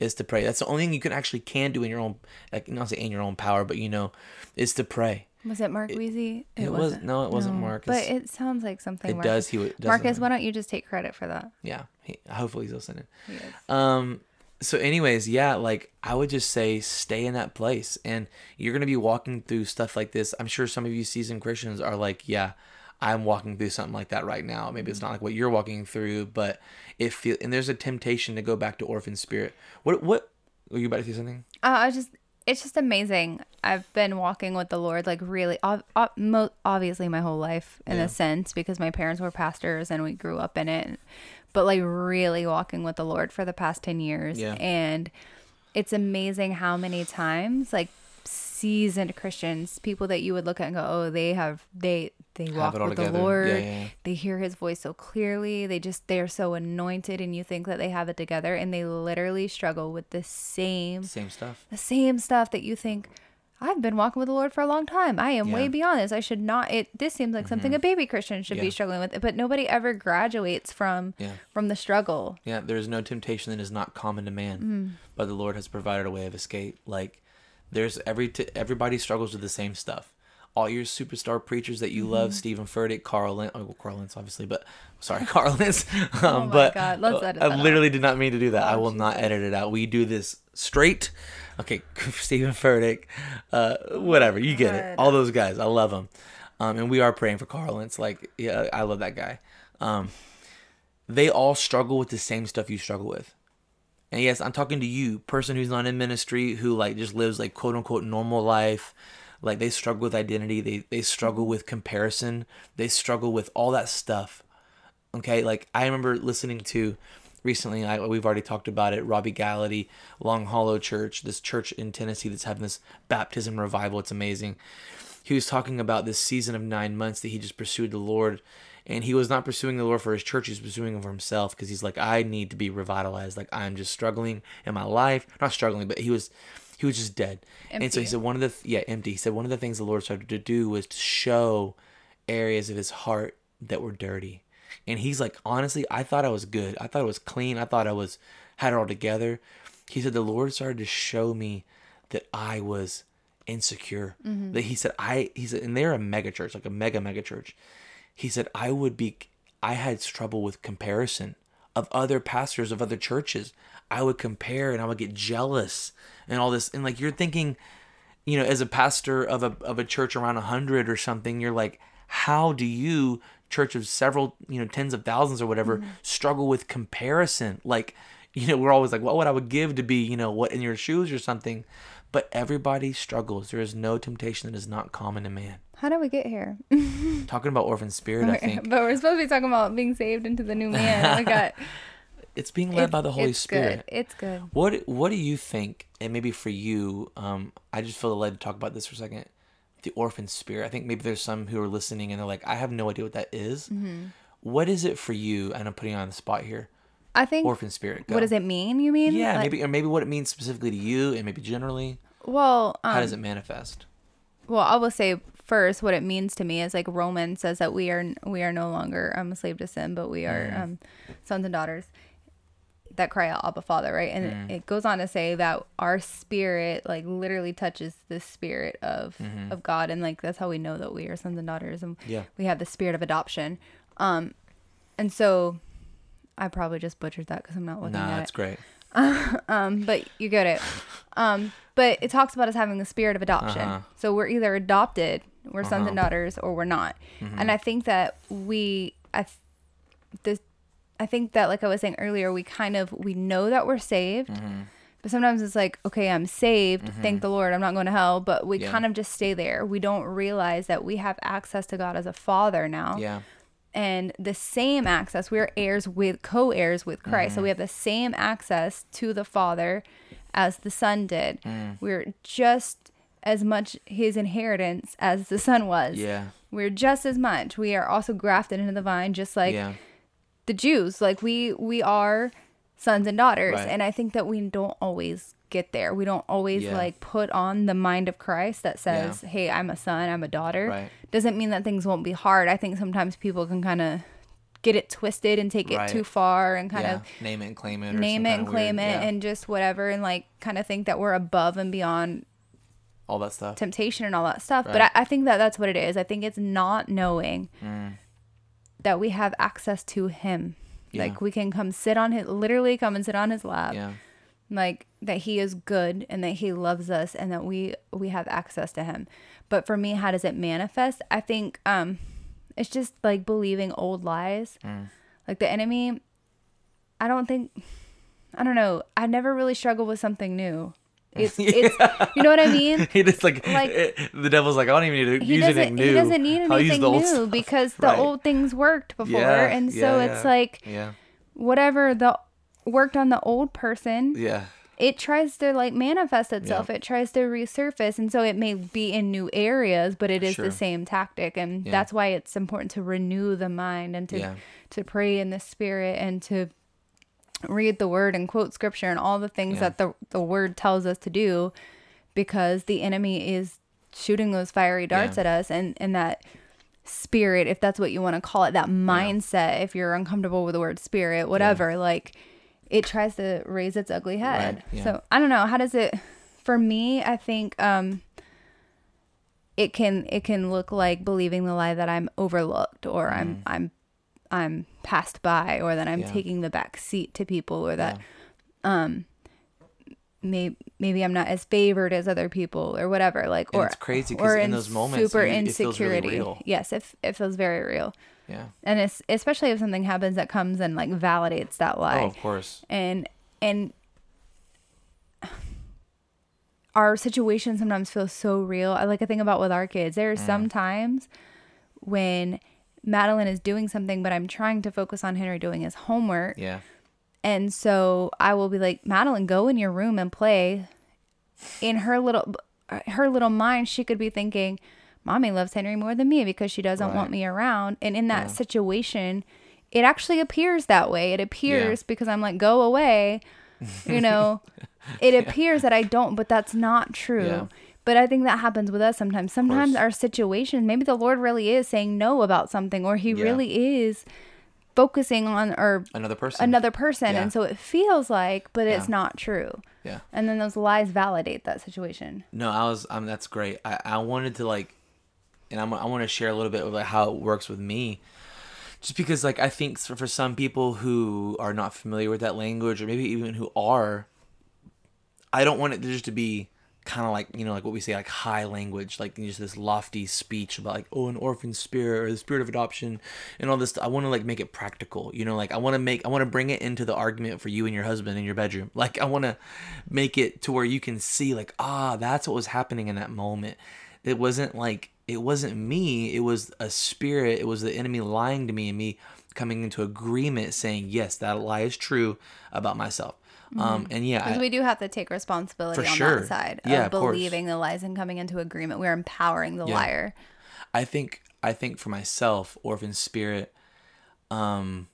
Is to pray. That's the only thing you can actually can do in your own, like not say in your own power, but you know, is to pray. Was it Mark Weezy? it was- wasn't. no, it wasn't Mark. But it sounds like something. It Marcus. does. He does Marcus, why don't you just take credit for that? Yeah. He, hopefully he's listening. He is. Um. So, anyways, yeah, like I would just say, stay in that place, and you're gonna be walking through stuff like this. I'm sure some of you seasoned Christians are like, yeah, I'm walking through something like that right now. Maybe it's not like what you're walking through, but it feel and there's a temptation to go back to orphan spirit. What? What? Were you about to say something? Uh, I just, it's just amazing. I've been walking with the Lord, like really, ob- ob- mo- obviously my whole life in Yeah. a sense, because my parents were pastors and we grew up in it. But like really walking with the Lord for the past 10 years. Yeah. And it's amazing how many times, like, seasoned Christians, people that you would look at and go, oh, they have, they, they walk with the together. Yeah, Lord. yeah, yeah. They hear his voice so clearly. They just, they're so anointed and you think that they have it together. And they literally struggle with the same Same stuff. the same stuff that you think I've been walking with the Lord for a long time. I am Yeah. way beyond this. I should not it this seems like something mm-hmm. a baby Christian should Yeah. be struggling with. But nobody ever graduates from Yeah. from the struggle. Yeah, there is no temptation that is not common to man, mm-hmm. but the Lord has provided a way of escape. Like there's every t- everybody struggles with the same stuff. All your superstar preachers that you love, Steven Furtick, Carl Lentz, oh, well, Carl Lentz, obviously, but sorry, Carl Lentz. Um, Oh my but God, let's uh, edit I that out. literally did not mean to do that. I will not edit it out. We do this straight. Okay, Steven Furtick, uh, whatever, you get it. All those guys, I love them. Um, and we are praying for Carl Lentz. Like, yeah, I love that guy. Um, they all struggle with the same stuff you struggle with. And yes, I'm talking to you, person who's not in ministry, who like just lives like quote unquote normal life. Like they struggle with identity, they they struggle with comparison, they struggle with all that stuff. Okay, like I remember listening to recently. I, we've already talked about it. Robbie Gallaty, Long Hollow Church, this church in Tennessee that's having this baptism revival. It's amazing. He was talking about this season of nine months that he just pursued the Lord, and he was not pursuing the Lord for his church. He's pursuing him for himself because he's like, I need to be revitalized. Like I'm just struggling in my life, not struggling, but he was. He was just dead, and so he said one of the th- yeah empty. He said one of the things the Lord started to do was to show areas of his heart that were dirty. And he's like, honestly, I thought I was good. I thought I was clean. I thought I was had it all together. He said the Lord started to show me that I was insecure. Mm-hmm. That he said I he said and they're a mega church, like a mega mega church. He said I would be I had trouble with comparison of other pastors of other churches. I would compare and I would get jealous and all this and like you're thinking you know, as a pastor of a of a church around a hundred or something, you're like, how do you, church of several, you know, tens of thousands or whatever, mm-hmm. struggle with comparison? Like, you know, we're always like, what would I would give to be, you know, what in your shoes or something? But everybody struggles. There is no temptation that is not common to man. How do we get here? Talking about orphan spirit, I think but we're supposed to be talking about being saved into the new man. We got it's being led by the Holy it's Spirit. Good. It's good. What What do you think? And maybe for you, um, I just feel led to talk about this for a second. The orphan spirit. I think maybe there's some who are listening and they're like, I have no idea what that is. Mm-hmm. What is it for you? And I'm putting you on the spot here. I think Orphan spirit. Go. what does it mean? You mean? Yeah, Like- maybe or maybe what it means specifically to you, and maybe generally. Well, um, How does it manifest? Well, I will say first what it means to me is like Roman says that we are we are no longer um, a slave to sin, but we are um, sons and daughters that cry out Abba Father, right? And it goes on to say that our spirit like literally touches the spirit of of God, and like that's how we know that we are sons and daughters, and Yeah. we have the spirit of adoption. Um, and so I probably just butchered that because I'm not looking Nah, at that's great. Um, but you get it. Um, but it talks about us having the spirit of adoption. Uh-huh. So we're either adopted, we're sons and daughters, or we're not. Mm-hmm. And I think that we, I, th- this, I think that like I was saying earlier, we kind of we know that we're saved Mm-hmm. But sometimes it's like, okay, I'm saved. Thank the Lord. I'm not going to hell. But we Mm-hmm. Yeah. kind of just stay there. We don't realize that we have access to God as a father now. Yeah. And the same access, we're heirs with co heirs with Christ. Mm-hmm. So we have the same access to the Father as the Son did. Mm. We're just as much his inheritance as the Son was. Yeah. We're just as much. We are also grafted into the vine, just like yeah. the Jews. Like we we are sons and daughters, Right. and I think that we don't always get there. We don't always Yeah. like put on the mind of Christ that says, "Hey, I'm a son, I'm a daughter." Right. Doesn't mean that things won't be hard. I think sometimes people can kind of get it twisted and take it Right. too far and kind yeah. of name it and claim it. Name it and claim weird- it yeah. and just whatever and like kind of think that we're above and beyond all that stuff. temptation and all that stuff. But I, I think that that's what it is. I think it's not knowing Mm. that we have access to Him. Yeah. Like we can come sit on his, literally come and sit on His lap. yeah. Like that He is good and that He loves us and that we we have access to Him. But for me, how does it manifest? I think um, it's just like believing old lies. Mm. Like the enemy. I don't think. I don't know. I never really struggled with something new. It's it's you know what I mean? he just like, Like- it- the devil's like I don't even need to use anything new. he doesn't need anything new stuff. because the Right. old things worked before. Yeah, and so yeah, it's like Yeah. whatever the worked on the old person, Yeah. it tries to like manifest itself. Yeah. It tries to resurface and so it may be in new areas, but it is Sure. the same tactic and Yeah. that's why it's important to renew the mind and to Yeah. to pray in the spirit and to read the word and quote scripture and all the things that the the word tells us to do because the enemy is shooting those fiery darts at us and and that spirit if that's what you want to call it that mindset if you're uncomfortable with the word spirit whatever like it tries to raise its ugly head Right, yeah. so i don't know how does it for me i think um it can it can look like believing the lie that i'm overlooked or i'm i'm i'm passed by or that i'm Mm. Yeah. taking the back seat to people or that Yeah. maybe maybe I'm not as favored as other people or whatever. Like And or it's crazy 'cause or in those moments, super you- it feels really insecurity. real. Yes, it it feels very real, Yeah. and it's especially if something happens that comes and like validates that lie Oh, of course. and and our situation sometimes feels so real. I like I think about with our kids. There are Mm. some times when Madeline is doing something, but I'm trying to focus on Henry doing his homework. Yeah. And so I will be like, Madeline, go in your room and play. In her little her little mind, she could be thinking, Mommy loves Henry more than me because she doesn't Right. want me around. And in that Yeah. situation, it actually appears that way. It appears because I'm like, go away. You know, it appears that I don't, but that's not true. Yeah. But I think that happens with us sometimes. Sometimes our situation, maybe the Lord really is saying no about something, or He Yeah. really is focusing on or Another person. another person Yeah. and so it feels like but it's not true Yeah. and then those lies validate that situation No, I was. Um, that's great. I, I wanted to like, and I'm, I want to share a little bit of like how it works with me, just because like I think for, for some people who are not familiar with that language, or maybe even who are, I don't want it just to be kind of like you know like what we say like high language, like just this lofty speech about like oh an orphan spirit or the spirit of adoption and all this. I want to like make it practical, you know, like I want to make I want to bring it into the argument for you and your husband in your bedroom. Like I want to make it to where you can see like ah that's what was happening in that moment. It wasn't like it wasn't me. It was a spirit. It was the enemy lying to me and me coming into agreement saying yes that lie is true about myself. Um and yeah, because we do have to take responsibility on sure. that side Yeah, of course. believing the lies and coming into agreement we're empowering the Yeah. liar I think I think for myself, orphan spirit, um,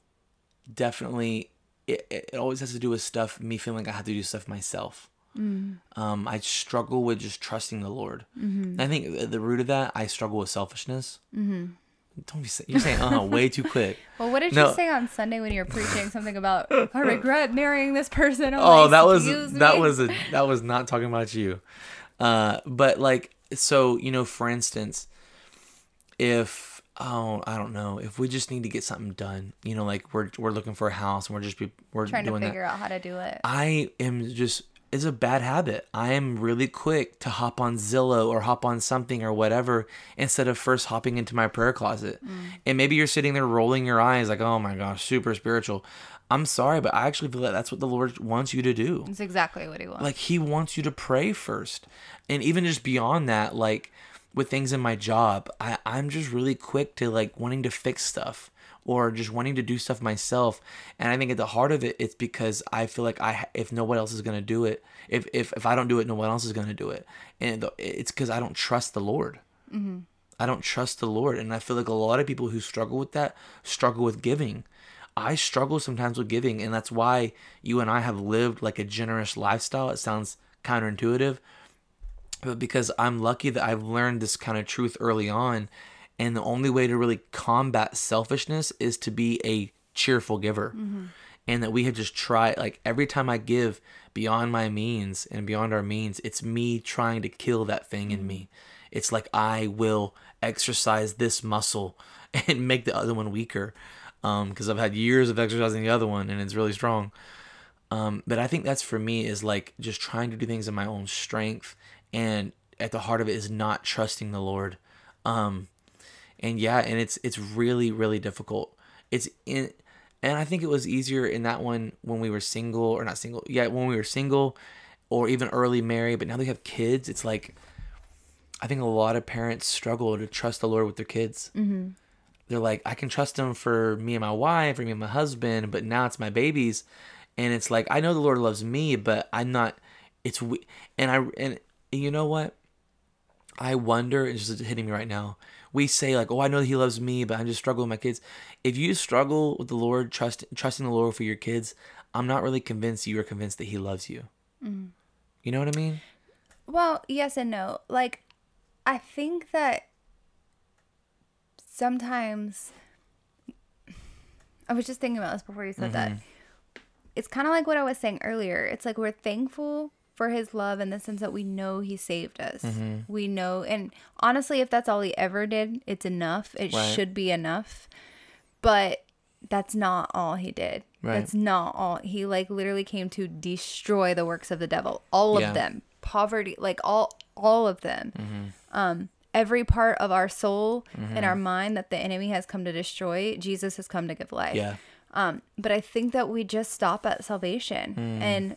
definitely it, it always has to do with stuff. Me feeling like I have to do stuff myself. Um, I struggle with just trusting the Lord. I think at the root of that, I struggle with selfishness. Mm-hmm. Don't be say- you're saying uh way too quick. well what did No. you say on sunday when you were preaching something about i regret marrying this person I'm Oh, like, that was that me?" was a that was not talking about you. Uh, but like so, you know, for instance, if oh I don't know if we just need to get something done, you know, like we're we're looking for a house and we're just be, we're trying to figure that. out how to do it I am just it's a bad habit. I am really quick to hop on Zillow or hop on something or whatever instead of first hopping into my prayer closet. Mm. And maybe you're sitting there rolling your eyes like, "Oh my gosh, super spiritual." I'm sorry, but I actually feel that that's what the Lord wants you to do. It's exactly what he wants. Like he wants you to pray first. And even just beyond that, like with things in my job, I, I'm just really quick to like wanting to fix stuff or just wanting to do stuff myself. And I think at the heart of it, it's because I feel like I if no one else is gonna do it, if if, if I don't do it, no one else is gonna do it. And it's because I don't trust the Lord. Mm-hmm. I don't trust the Lord, and I feel like a lot of people who struggle with that struggle with giving. I struggle sometimes with giving, and that's why you and I have lived like a generous lifestyle. It sounds counterintuitive, but because I'm lucky that I've learned this kind of truth early on, and the only way to really combat selfishness is to be a cheerful giver. Mm-hmm. And that we have just tried, like every time I give beyond my means and beyond our means, it's me trying to kill that thing in me. It's like I will exercise this muscle and make the other one weaker because um, I've had years of exercising the other one and it's really strong. Um, but I think that's for me is like just trying to do things in my own strength, and at the heart of it is not trusting the Lord. Um, and yeah, and it's it's really really difficult. It's in, and I think it was easier in that one when we were single or not single. Yeah, when we were single, or even early married. But now they have kids. It's like I think a lot of parents struggle to trust the Lord with their kids. Mm-hmm they're like, I can trust him for me and my wife, for me and my husband, but now it's my babies, and it's like I know the Lord loves me, but I'm not. It's we and I and you know what? I wonder. It's just hitting me right now. We say like, "Oh, I know He loves me, but I'm just struggling with my kids." If you struggle with the Lord, trust trusting the Lord for your kids, I'm not really convinced you are convinced that He loves you. Mm. You know what I mean? Well, yes and no. Like, I think that sometimes I was just thinking about this before you said mm-hmm. that. It's kind of like what I was saying earlier. It's like we're thankful for his love in the sense that we know he saved us. Mm-hmm. We know and honestly if that's all he ever did, it's enough. It right. should be enough. But that's not all he did. Right. That's not all. He like literally came to destroy the works of the devil. All yeah. of them. Poverty, like all all of them. Mm-hmm. Um every part of our soul mm-hmm. and our mind that the enemy has come to destroy, Jesus has come to give life. Yeah. Um, but I think that we just stop at salvation mm. and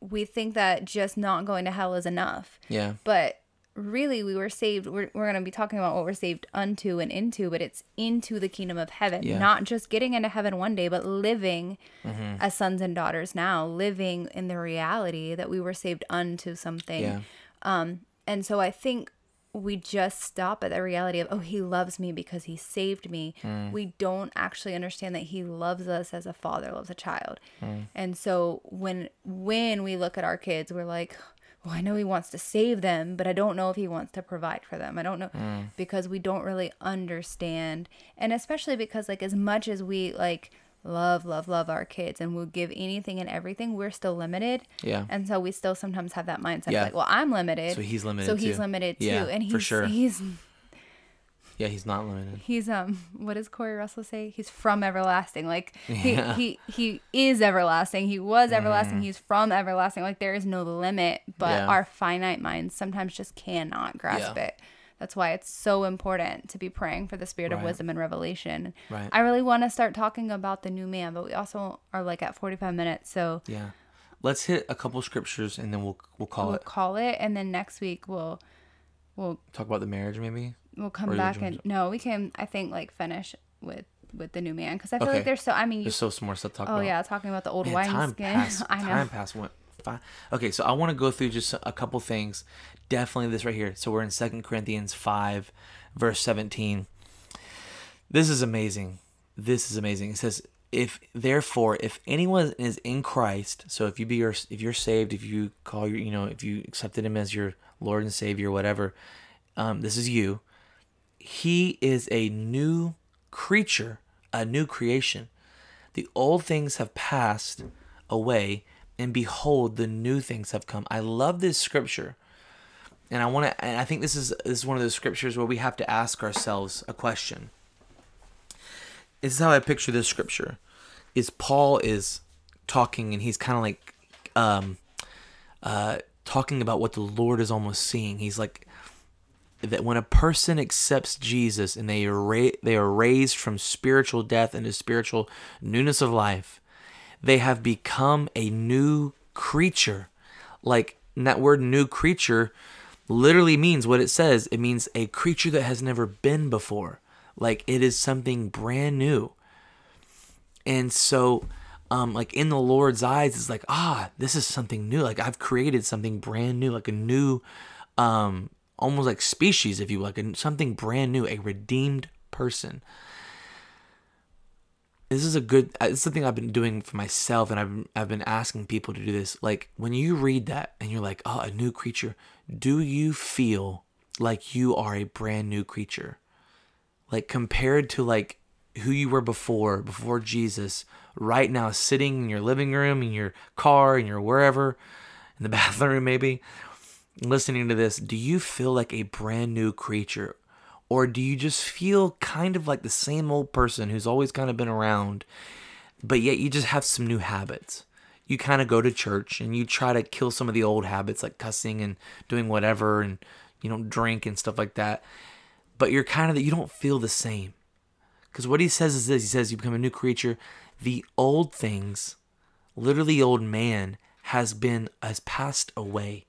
we think that just not going to hell is enough. Yeah. But really we were saved we're, we're going to be talking about what we're saved unto and into but it's into the kingdom of heaven yeah. not just getting into heaven one day but living mm-hmm. as sons and daughters now living in the reality that we were saved unto something yeah. um and so i think we just stop at the reality of, oh, he loves me because he saved me. Mm. We don't actually understand that he loves us as a father loves a child. Mm. And so when when we look at our kids, we're like, well, I know he wants to save them, but I don't know if he wants to provide for them. I don't know mm. because we don't really understand. And especially because like as much as we like love, love, love our kids and we'll give anything and everything, we're still limited. Yeah. And so we still sometimes have that mindset Yeah. like, well, I'm limited. So he's limited. So he's too. limited too. Yeah, and he's for sure. he's Yeah, he's not limited. he's um what does Corey Russell say? He's from everlasting. Like he Yeah. he, he is everlasting. He was everlasting. Mhm. He's from everlasting. Like there is no limit, but Yeah. our finite minds sometimes just cannot grasp Yeah. it. That's why it's so important to be praying for the spirit of wisdom and revelation. Right. I really want to start talking about the new man, but we also are like at 45 minutes, so yeah. Let's hit a couple scriptures and then we'll we'll call we'll it. call it and then next week we'll we'll Talk about the marriage maybe. we'll come you back and no, we can I think like finish with with the new man because I feel Okay. like there's so I mean you There's so some more stuff to talk oh about. yeah talking about the old Man, wine time skin passed. I know Time passed went fine. Okay, so I want to go through just a couple things. Definitely this right here. So we're in Second Corinthians five, verse seventeen. This is amazing. This is amazing. It says, "If therefore, if anyone is in Christ, so if you be your, if you're saved, if you call your, you know, if you accepted Him as your Lord and Savior, whatever, um, this is you. He is a new creature, a new creation. The old things have passed away, and behold, the new things have come. I love this scripture. And I want to and I think this is this is one of those scriptures where we have to ask ourselves a question. This is how I picture this scripture. Is Paul is talking and he's kind of like um uh talking about what the Lord is almost seeing. He's like that when a person accepts Jesus and they are ra- they are raised from spiritual death into spiritual newness of life, they have become a new creature. Like that word new creature literally means what it says. It means a creature that has never been before. Like it is something brand new. And so um like in the Lord's eyes it's like, ah, this is something new. Like I've created something brand new, like a new um almost like species if you will, like something brand new, a redeemed person this is a good uh, it's something i've been doing for myself and I've, I've been asking people to do this. Like when you read that and you're like oh a new creature do you feel like you are a brand new creature? Like compared to like who you were before before jesus right now sitting in your living room in your car in your wherever in the bathroom maybe listening to this do you feel like a brand new creature or do you just feel kind of like the same old person who's always kind of been around, but yet you just have some new habits? You kind of go to church and you try to kill some of the old habits like cussing and doing whatever and you don't drink and stuff like that. But you're kind of that you don't feel the same. Because what he says is this he says, You become a new creature. The old things, literally, old man, has been, has passed away.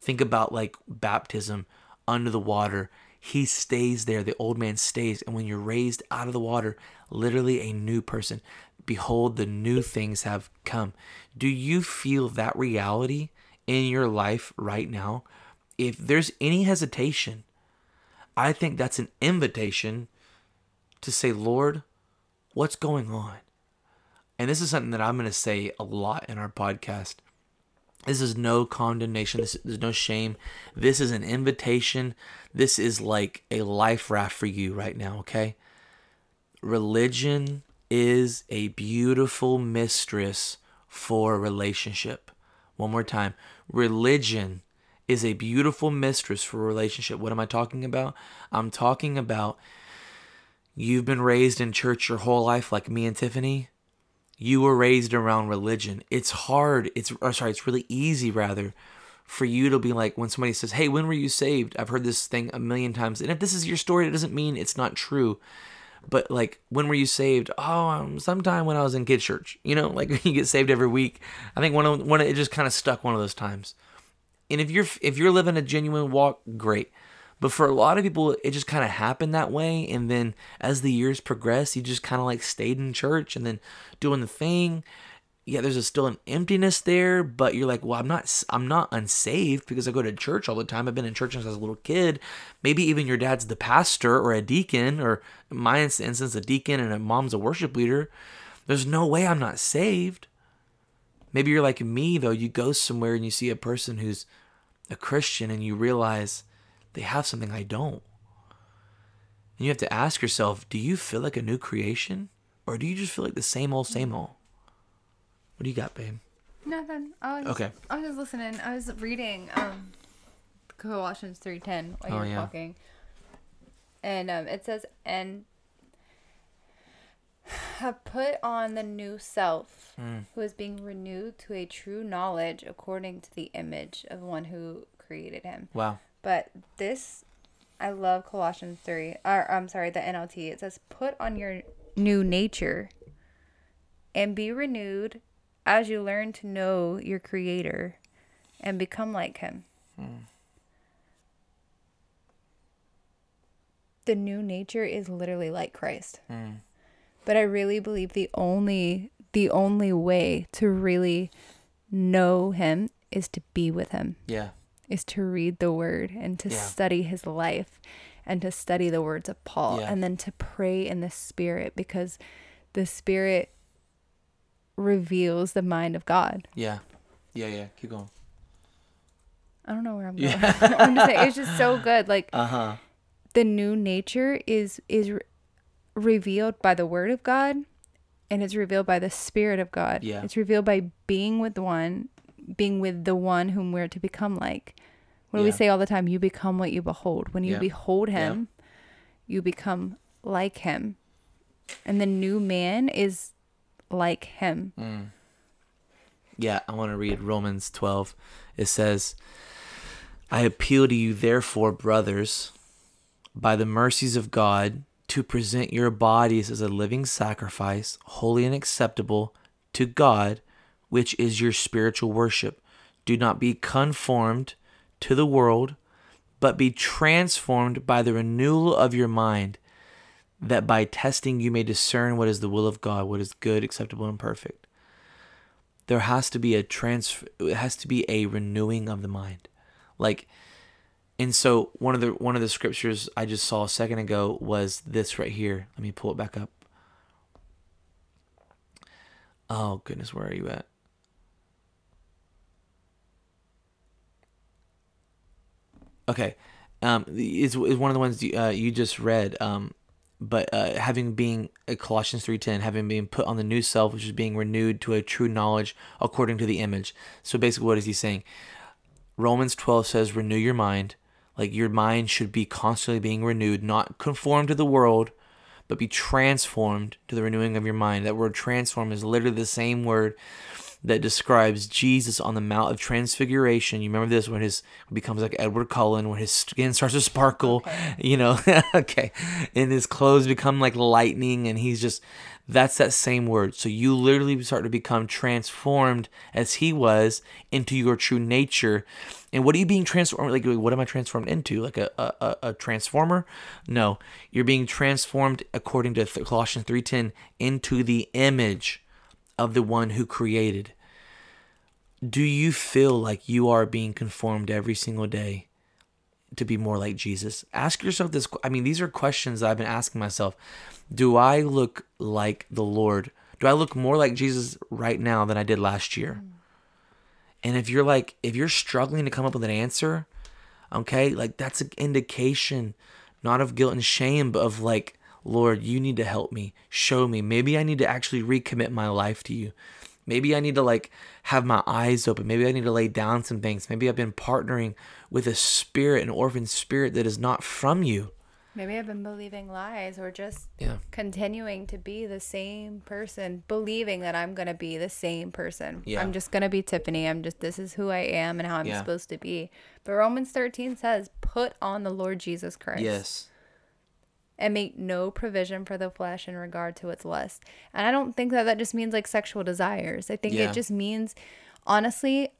Think about like baptism under the water he stays there. The old man stays. And when you're raised out of the water, literally a new person, behold, the new things have come. Do you feel that reality in your life right now? If there's any hesitation, I think that's an invitation to say, Lord, what's going on? And this is something that I'm going to say a lot in our podcast. This is no condemnation. This, there's no shame. This is an invitation. This is like a life raft for you right now, okay? Religion is a beautiful mistress for a relationship. One more time. Religion is a beautiful mistress for a relationship. What am I talking about? I'm talking about you've been raised in church your whole life, like me and Tiffany you were raised around religion. It's hard. It's or sorry, it's really easy rather for you to be like when somebody says, "Hey, when were you saved?" I've heard this thing a million times. And if this is your story, it doesn't mean it's not true. But like, when were you saved? Oh, um, sometime when I was in kid church. You know, like you get saved every week. I think one of one it just kind of stuck one of those times. And if you're if you're living a genuine walk, great. But for a lot of people, it just kind of happened that way. And then as the years progressed, you just kind of like stayed in church and then doing the thing. Yeah, there's a, still an emptiness there, but you're like, well, I'm not, I'm not unsaved because I go to church all the time. I've been in church since I was a little kid. Maybe even your dad's the pastor or a deacon, or in my instance, a deacon and a mom's a worship leader. There's no way I'm not saved. Maybe you're like me though. You go somewhere and you see a person who's a Christian and you realize they have something I don't. And you have to ask yourself do you feel like a new creation? Or do you just feel like the same old, same old? What do you got, babe? Nothing. I was okay. I was just listening. I was reading um Colossians three ten while Oh, you were yeah. talking, and um, it says, "And have put on the new self, Mm. who is being renewed to a true knowledge according to the image of one who created him." Wow. But this, I love Colossians 3. Or, I'm sorry, the NLT. It says, Put on your new nature and be renewed as you learn to know your Creator and become like Him. Hmm. The new nature is literally like Christ. Hmm. But I really believe the only the only way to really know him is to be with him Yeah. Is to read the word and to Yeah. study his life and to study the words of Paul Yeah. and then to pray in the spirit because the spirit reveals the mind of God. Yeah. Yeah, yeah. Keep going. I don't know where I'm going. I'm just saying it's just so good. Like Uh huh. the new nature is is re- revealed by the word of God and it's revealed by the spirit of God. Yeah. It's revealed by being with one, being with the one whom we're to become like. What do we say all the time? You become what you behold. When you Yeah. behold Yeah. him, you become like him. And the new man is like him. Mm. Yeah, I want to read Romans 12. It says, I appeal to you, therefore, brothers, by the mercies of God, to present your bodies as a living sacrifice, holy and acceptable to God, which is your spiritual worship. Do not be conformed to the world, but be transformed by the renewal of your mind, that by testing you may discern what is the will of God, what is good, acceptable, and perfect. There has to be a trans it has to be a renewing of the mind. Like and so one of the one of the scriptures I just saw a second ago was this right here. Let me pull it back up. Oh goodness, where are you at? Okay, um, is is one of the ones you, uh, you just read. Um, but uh, having being uh, Colossians three ten, having been put on the new self, which is being renewed to a true knowledge according to the image. So basically, what is he saying? Romans twelve says, "Renew your mind." Like your mind should be constantly being renewed, not conformed to the world, but be transformed to the renewing of your mind. That word transform is literally the same word that describes Jesus on the Mount of Transfiguration. You remember this when his becomes like Edward Cullen, when his skin starts to sparkle, okay. you know, okay, and his clothes become like lightning, and he's just that's that same word. So you literally start to become transformed as he was into your true nature. And what are you being transformed? Like, what am I transformed into? Like a, a, a transformer? No, you're being transformed according to Colossians 3.10 into the image of the one who created. Do you feel like you are being conformed every single day to be more like Jesus? Ask yourself this. I mean, these are questions that I've been asking myself. Do I look like the Lord? Do I look more like Jesus right now than I did last year? Mm. And if you're like, if you're struggling to come up with an answer, okay, like that's an indication not of guilt and shame, but of like, Lord, you need to help me. Show me. Maybe I need to actually recommit my life to you. Maybe I need to like have my eyes open. Maybe I need to lay down some things. Maybe I've been partnering with a spirit, an orphan spirit that is not from you. Maybe I've been believing lies or just yeah. continuing to be the same person, believing that I'm going to be the same person. Yeah. I'm just going to be Tiffany. I'm just, this is who I am and how I'm yeah. supposed to be. But Romans 13 says, put on the Lord Jesus Christ. Yes and make no provision for the flesh in regard to its lust. And I don't think that that just means like sexual desires. I think yeah. it just means, honestly,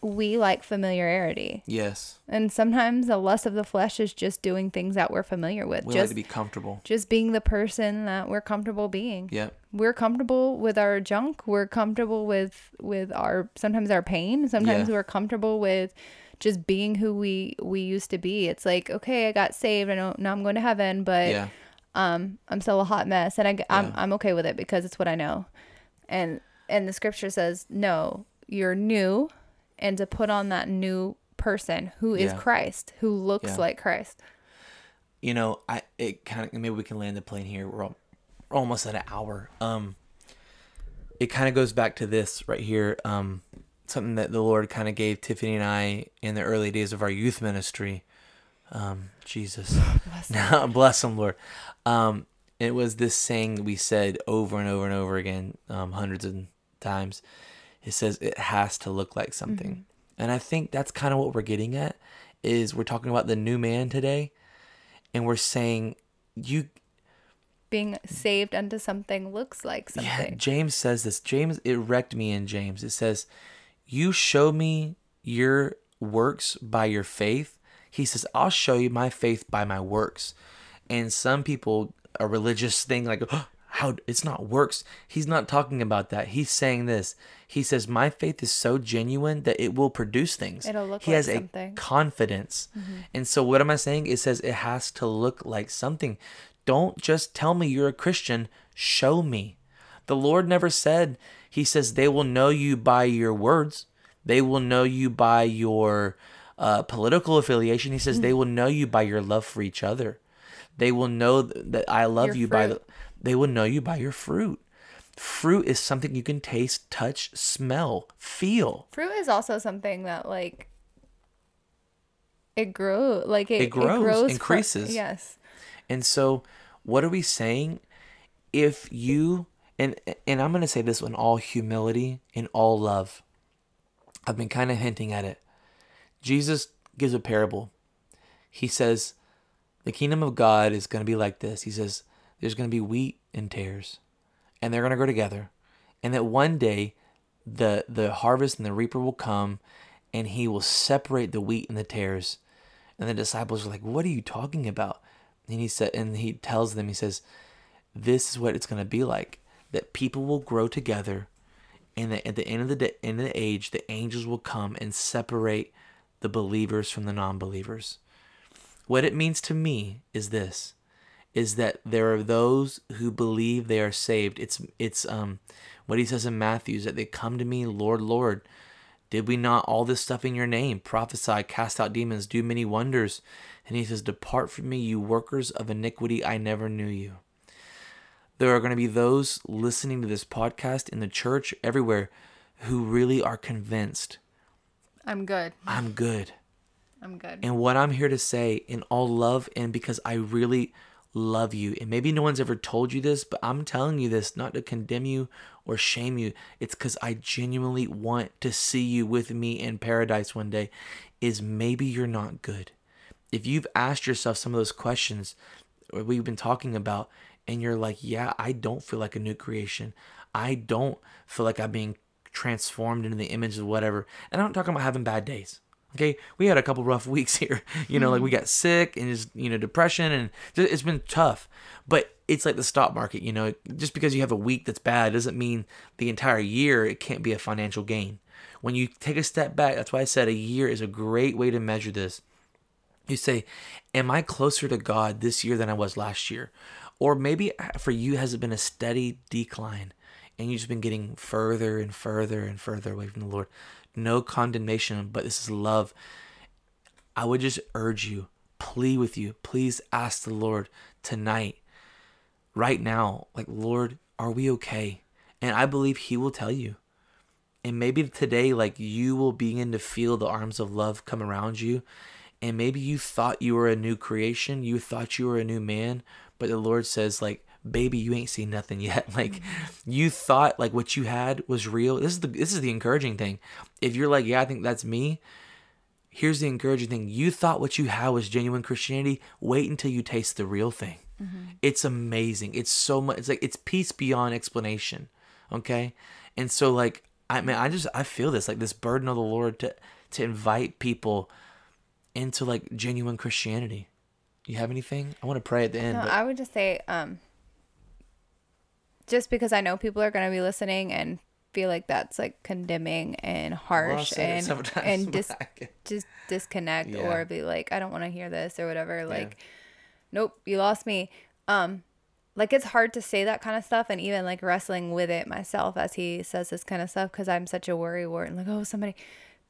we like familiarity. Yes. And sometimes the lust of the flesh is just doing things that we're familiar with. We just, like to be comfortable. Just being the person that we're comfortable being. Yep. We're comfortable with our junk. We're comfortable with with our sometimes our pain. Sometimes yeah. we're comfortable with just being who we we used to be. It's like, okay, I got saved. I know now I'm going to heaven, but yeah. um, I'm still a hot mess, and I, I'm yeah. I'm okay with it because it's what I know. And and the scripture says, no, you're new, and to put on that new person who is yeah. Christ, who looks like Christ. You know, I it kind of maybe we can land the plane here. We're, all, we're almost at an hour. Um, it kind of goes back to this right here. Um, something that the Lord kind of gave Tiffany and I in the early days of our youth ministry. Um, Jesus, bless now bless him, Lord. Um, it was this saying that we said over and over and over again, um, hundreds of times. It says it has to look like something, mm-hmm. and I think that's kind of what we're getting at. Is we're talking about the new man today, and we're saying you being saved unto something looks like something. Yeah, James says this. James it wrecked me in James. It says you show me your works by your faith. He says, I'll show you my faith by my works. And some people, a religious thing like, oh, how it's not works. He's not talking about that. He's saying this. He says, My faith is so genuine that it will produce things. It'll look he like has something. a confidence. Mm-hmm. And so what am I saying? It says it has to look like something. Don't just tell me you're a Christian. Show me. The Lord never said he says they will know you by your words. They will know you by your uh, political affiliation. He says mm-hmm. they will know you by your love for each other. They will know that I love your you fruit. by the. They will know you by your fruit. Fruit is something you can taste, touch, smell, feel. Fruit is also something that like it grows like it, it grows, it grows increases. yes. And so, what are we saying? If you and and I'm going to say this in all humility, and all love. I've been kind of hinting at it. Jesus gives a parable. He says, "The kingdom of God is going to be like this." He says, "There's going to be wheat and tares, and they're going to grow together, and that one day the the harvest and the reaper will come and he will separate the wheat and the tares. And the disciples are like, "What are you talking about?" And he said and he tells them he says, "This is what it's going to be like that people will grow together and that at the end of the day, end of the age, the angels will come and separate the believers from the non-believers." What it means to me is this is that there are those who believe they are saved. It's it's um what he says in Matthew is that they come to me, Lord, Lord, did we not all this stuff in your name? Prophesy, cast out demons, do many wonders. And he says, Depart from me, you workers of iniquity, I never knew you. There are going to be those listening to this podcast in the church, everywhere, who really are convinced I'm good. I'm good. I'm good. And what I'm here to say in all love and because I really love you. And maybe no one's ever told you this, but I'm telling you this not to condemn you or shame you. It's because I genuinely want to see you with me in paradise one day. Is maybe you're not good. If you've asked yourself some of those questions we've been talking about, and you're like, yeah, I don't feel like a new creation. I don't feel like I'm being transformed into the image of whatever. And I'm not talking about having bad days. Okay, we had a couple rough weeks here. You know, like we hmm. got sick and just you know depression and it's been tough. But it's like the stock market. You know, just because you have a week that's bad doesn't mean the entire year it can't be a financial gain. When you take a step back, that's why I said a year is a great way to measure this. You say, "Am I closer to God this year than I was last year?" Or maybe uh, for you has it been a steady decline and you've just been getting further and further and further away from the Lord no condemnation, but this is love. I would just urge you, plea with you, please ask the Lord tonight, right now, like, Lord, are we okay? And I believe He will tell you. And maybe today, like, you will begin to feel the arms of love come around you. And maybe you thought you were a new creation, you thought you were a new man, but the Lord says, like, baby you ain't seen nothing yet. Like mm-hmm. you thought like what you had was real. This is the this is the encouraging thing. If you're like yeah i think that's me here's the encouraging thing. You thought what you had was genuine christianity. Wait until you taste the real thing. Mm-hmm. it's amazing. It's so much it's like it's peace beyond explanation okay? And so like i mean i just i feel this like this burden of the lord to to invite people into like genuine christianity you have anything i want to pray at the end no, i would just say um just because I know people are going to be listening and feel like that's like condemning and harsh well, and and dis, just disconnect yeah. or be like I don't want to hear this or whatever like yeah. nope you lost me um like it's hard to say that kind of stuff and even like wrestling with it myself as he says this kind of stuff because I'm such a worry wart and like oh somebody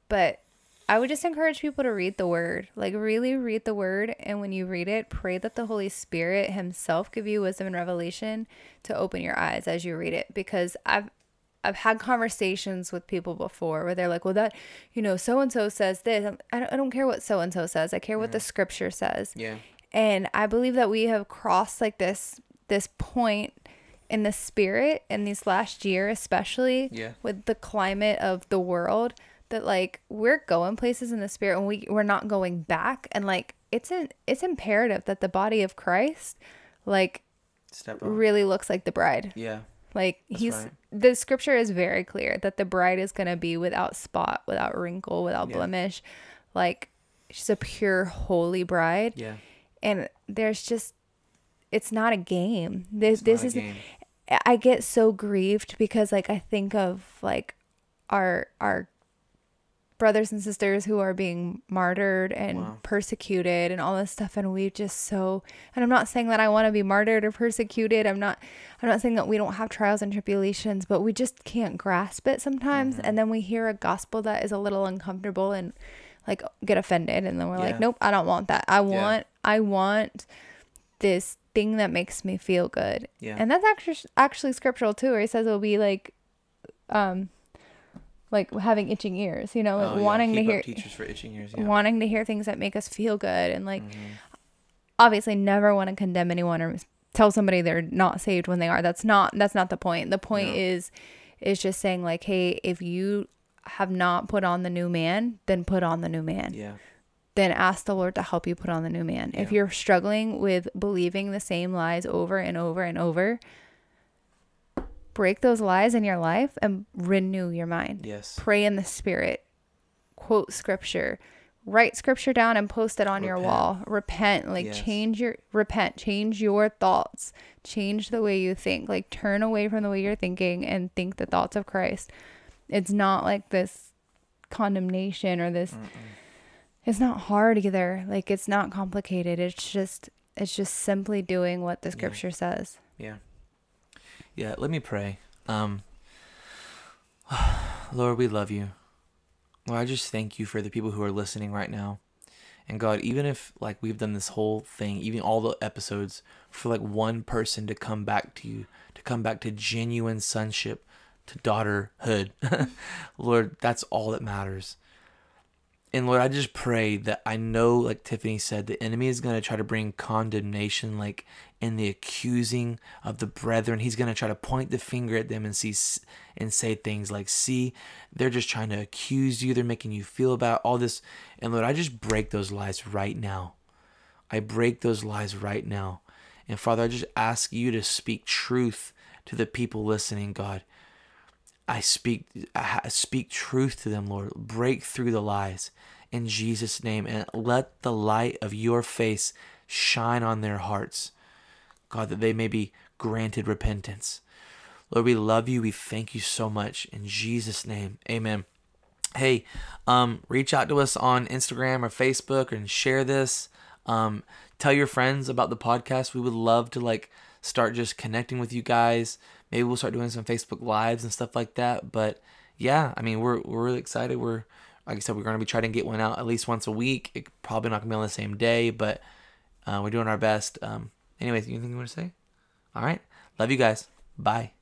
but I would just encourage people to read the word. Like really read the word and when you read it, pray that the Holy Spirit himself give you wisdom and revelation to open your eyes as you read it because I've I've had conversations with people before where they're like, "Well, that, you know, so and so says this. I don't, I don't care what so and so says. I care what the mm-hmm. scripture says." Yeah. And I believe that we have crossed like this this point in the spirit in these last year, especially yeah. with the climate of the world that like we're going places in the spirit and we we're not going back and like it's an it's imperative that the body of Christ like Step really looks like the bride. Yeah. Like That's he's right. the scripture is very clear that the bride is going to be without spot, without wrinkle, without yeah. blemish. Like she's a pure holy bride. Yeah. And there's just it's not a game. This this is I get so grieved because like I think of like our our brothers and sisters who are being martyred and wow. persecuted and all this stuff and we just so and I'm not saying that I want to be martyred or persecuted. I'm not I'm not saying that we don't have trials and tribulations, but we just can't grasp it sometimes mm-hmm. and then we hear a gospel that is a little uncomfortable and like get offended and then we're yeah. like, "Nope, I don't want that. I want yeah. I want this thing that makes me feel good." Yeah. And that's actually actually scriptural too, where he says it'll be like um like having itching ears, you know, like oh, wanting to hear teachers for itching ears, yeah. wanting to hear things that make us feel good and like mm-hmm. obviously never want to condemn anyone or tell somebody they're not saved when they are. That's not that's not the point. The point no. is is just saying like, hey, if you have not put on the new man, then put on the new man. Yeah. Then ask the Lord to help you put on the new man. Yeah. If you're struggling with believing the same lies over and over and over, break those lies in your life and renew your mind. Yes. Pray in the spirit. Quote scripture. Write scripture down and post it on your wall. Repent. Like Yes. change your repent. Change your thoughts. Change the way you think. Like turn away from the way you're thinking and think the thoughts of Christ. It's not like this condemnation or this it's not hard either. Like it's not complicated. It's just it's just simply doing what the scripture says. Yeah. Yeah, let me pray. Um Lord, we love you. Lord, I just thank you for the people who are listening right now. And God, even if like we've done this whole thing, even all the episodes for like one person to come back to you, to come back to genuine sonship, to daughterhood. Lord, that's all that matters. And Lord, I just pray that I know, like Tiffany said, the enemy is going to try to bring condemnation, like in the accusing of the brethren. He's going to try to point the finger at them and see and say things like, "See, they're just trying to accuse you. They're making you feel about all this." And Lord, I just break those lies right now. I break those lies right now. And Father, I just ask you to speak truth to the people listening, God. I speak I speak truth to them, Lord. Break through the lies in Jesus' name and let the light of your face shine on their hearts. God, that they may be granted repentance. Lord, we love you. We thank you so much. In Jesus' name, amen. Hey, um, reach out to us on Instagram or Facebook and share this. Um, tell your friends about the podcast. We would love to like start just connecting with you guys. Maybe we'll start doing some Facebook lives and stuff like that. But yeah, I mean, we're we're really excited. We're like I said, we're gonna be trying to get one out at least once a week. It probably not gonna be on the same day, but uh, we're doing our best. Um, anyways, anything you want to say? All right, love you guys. Bye.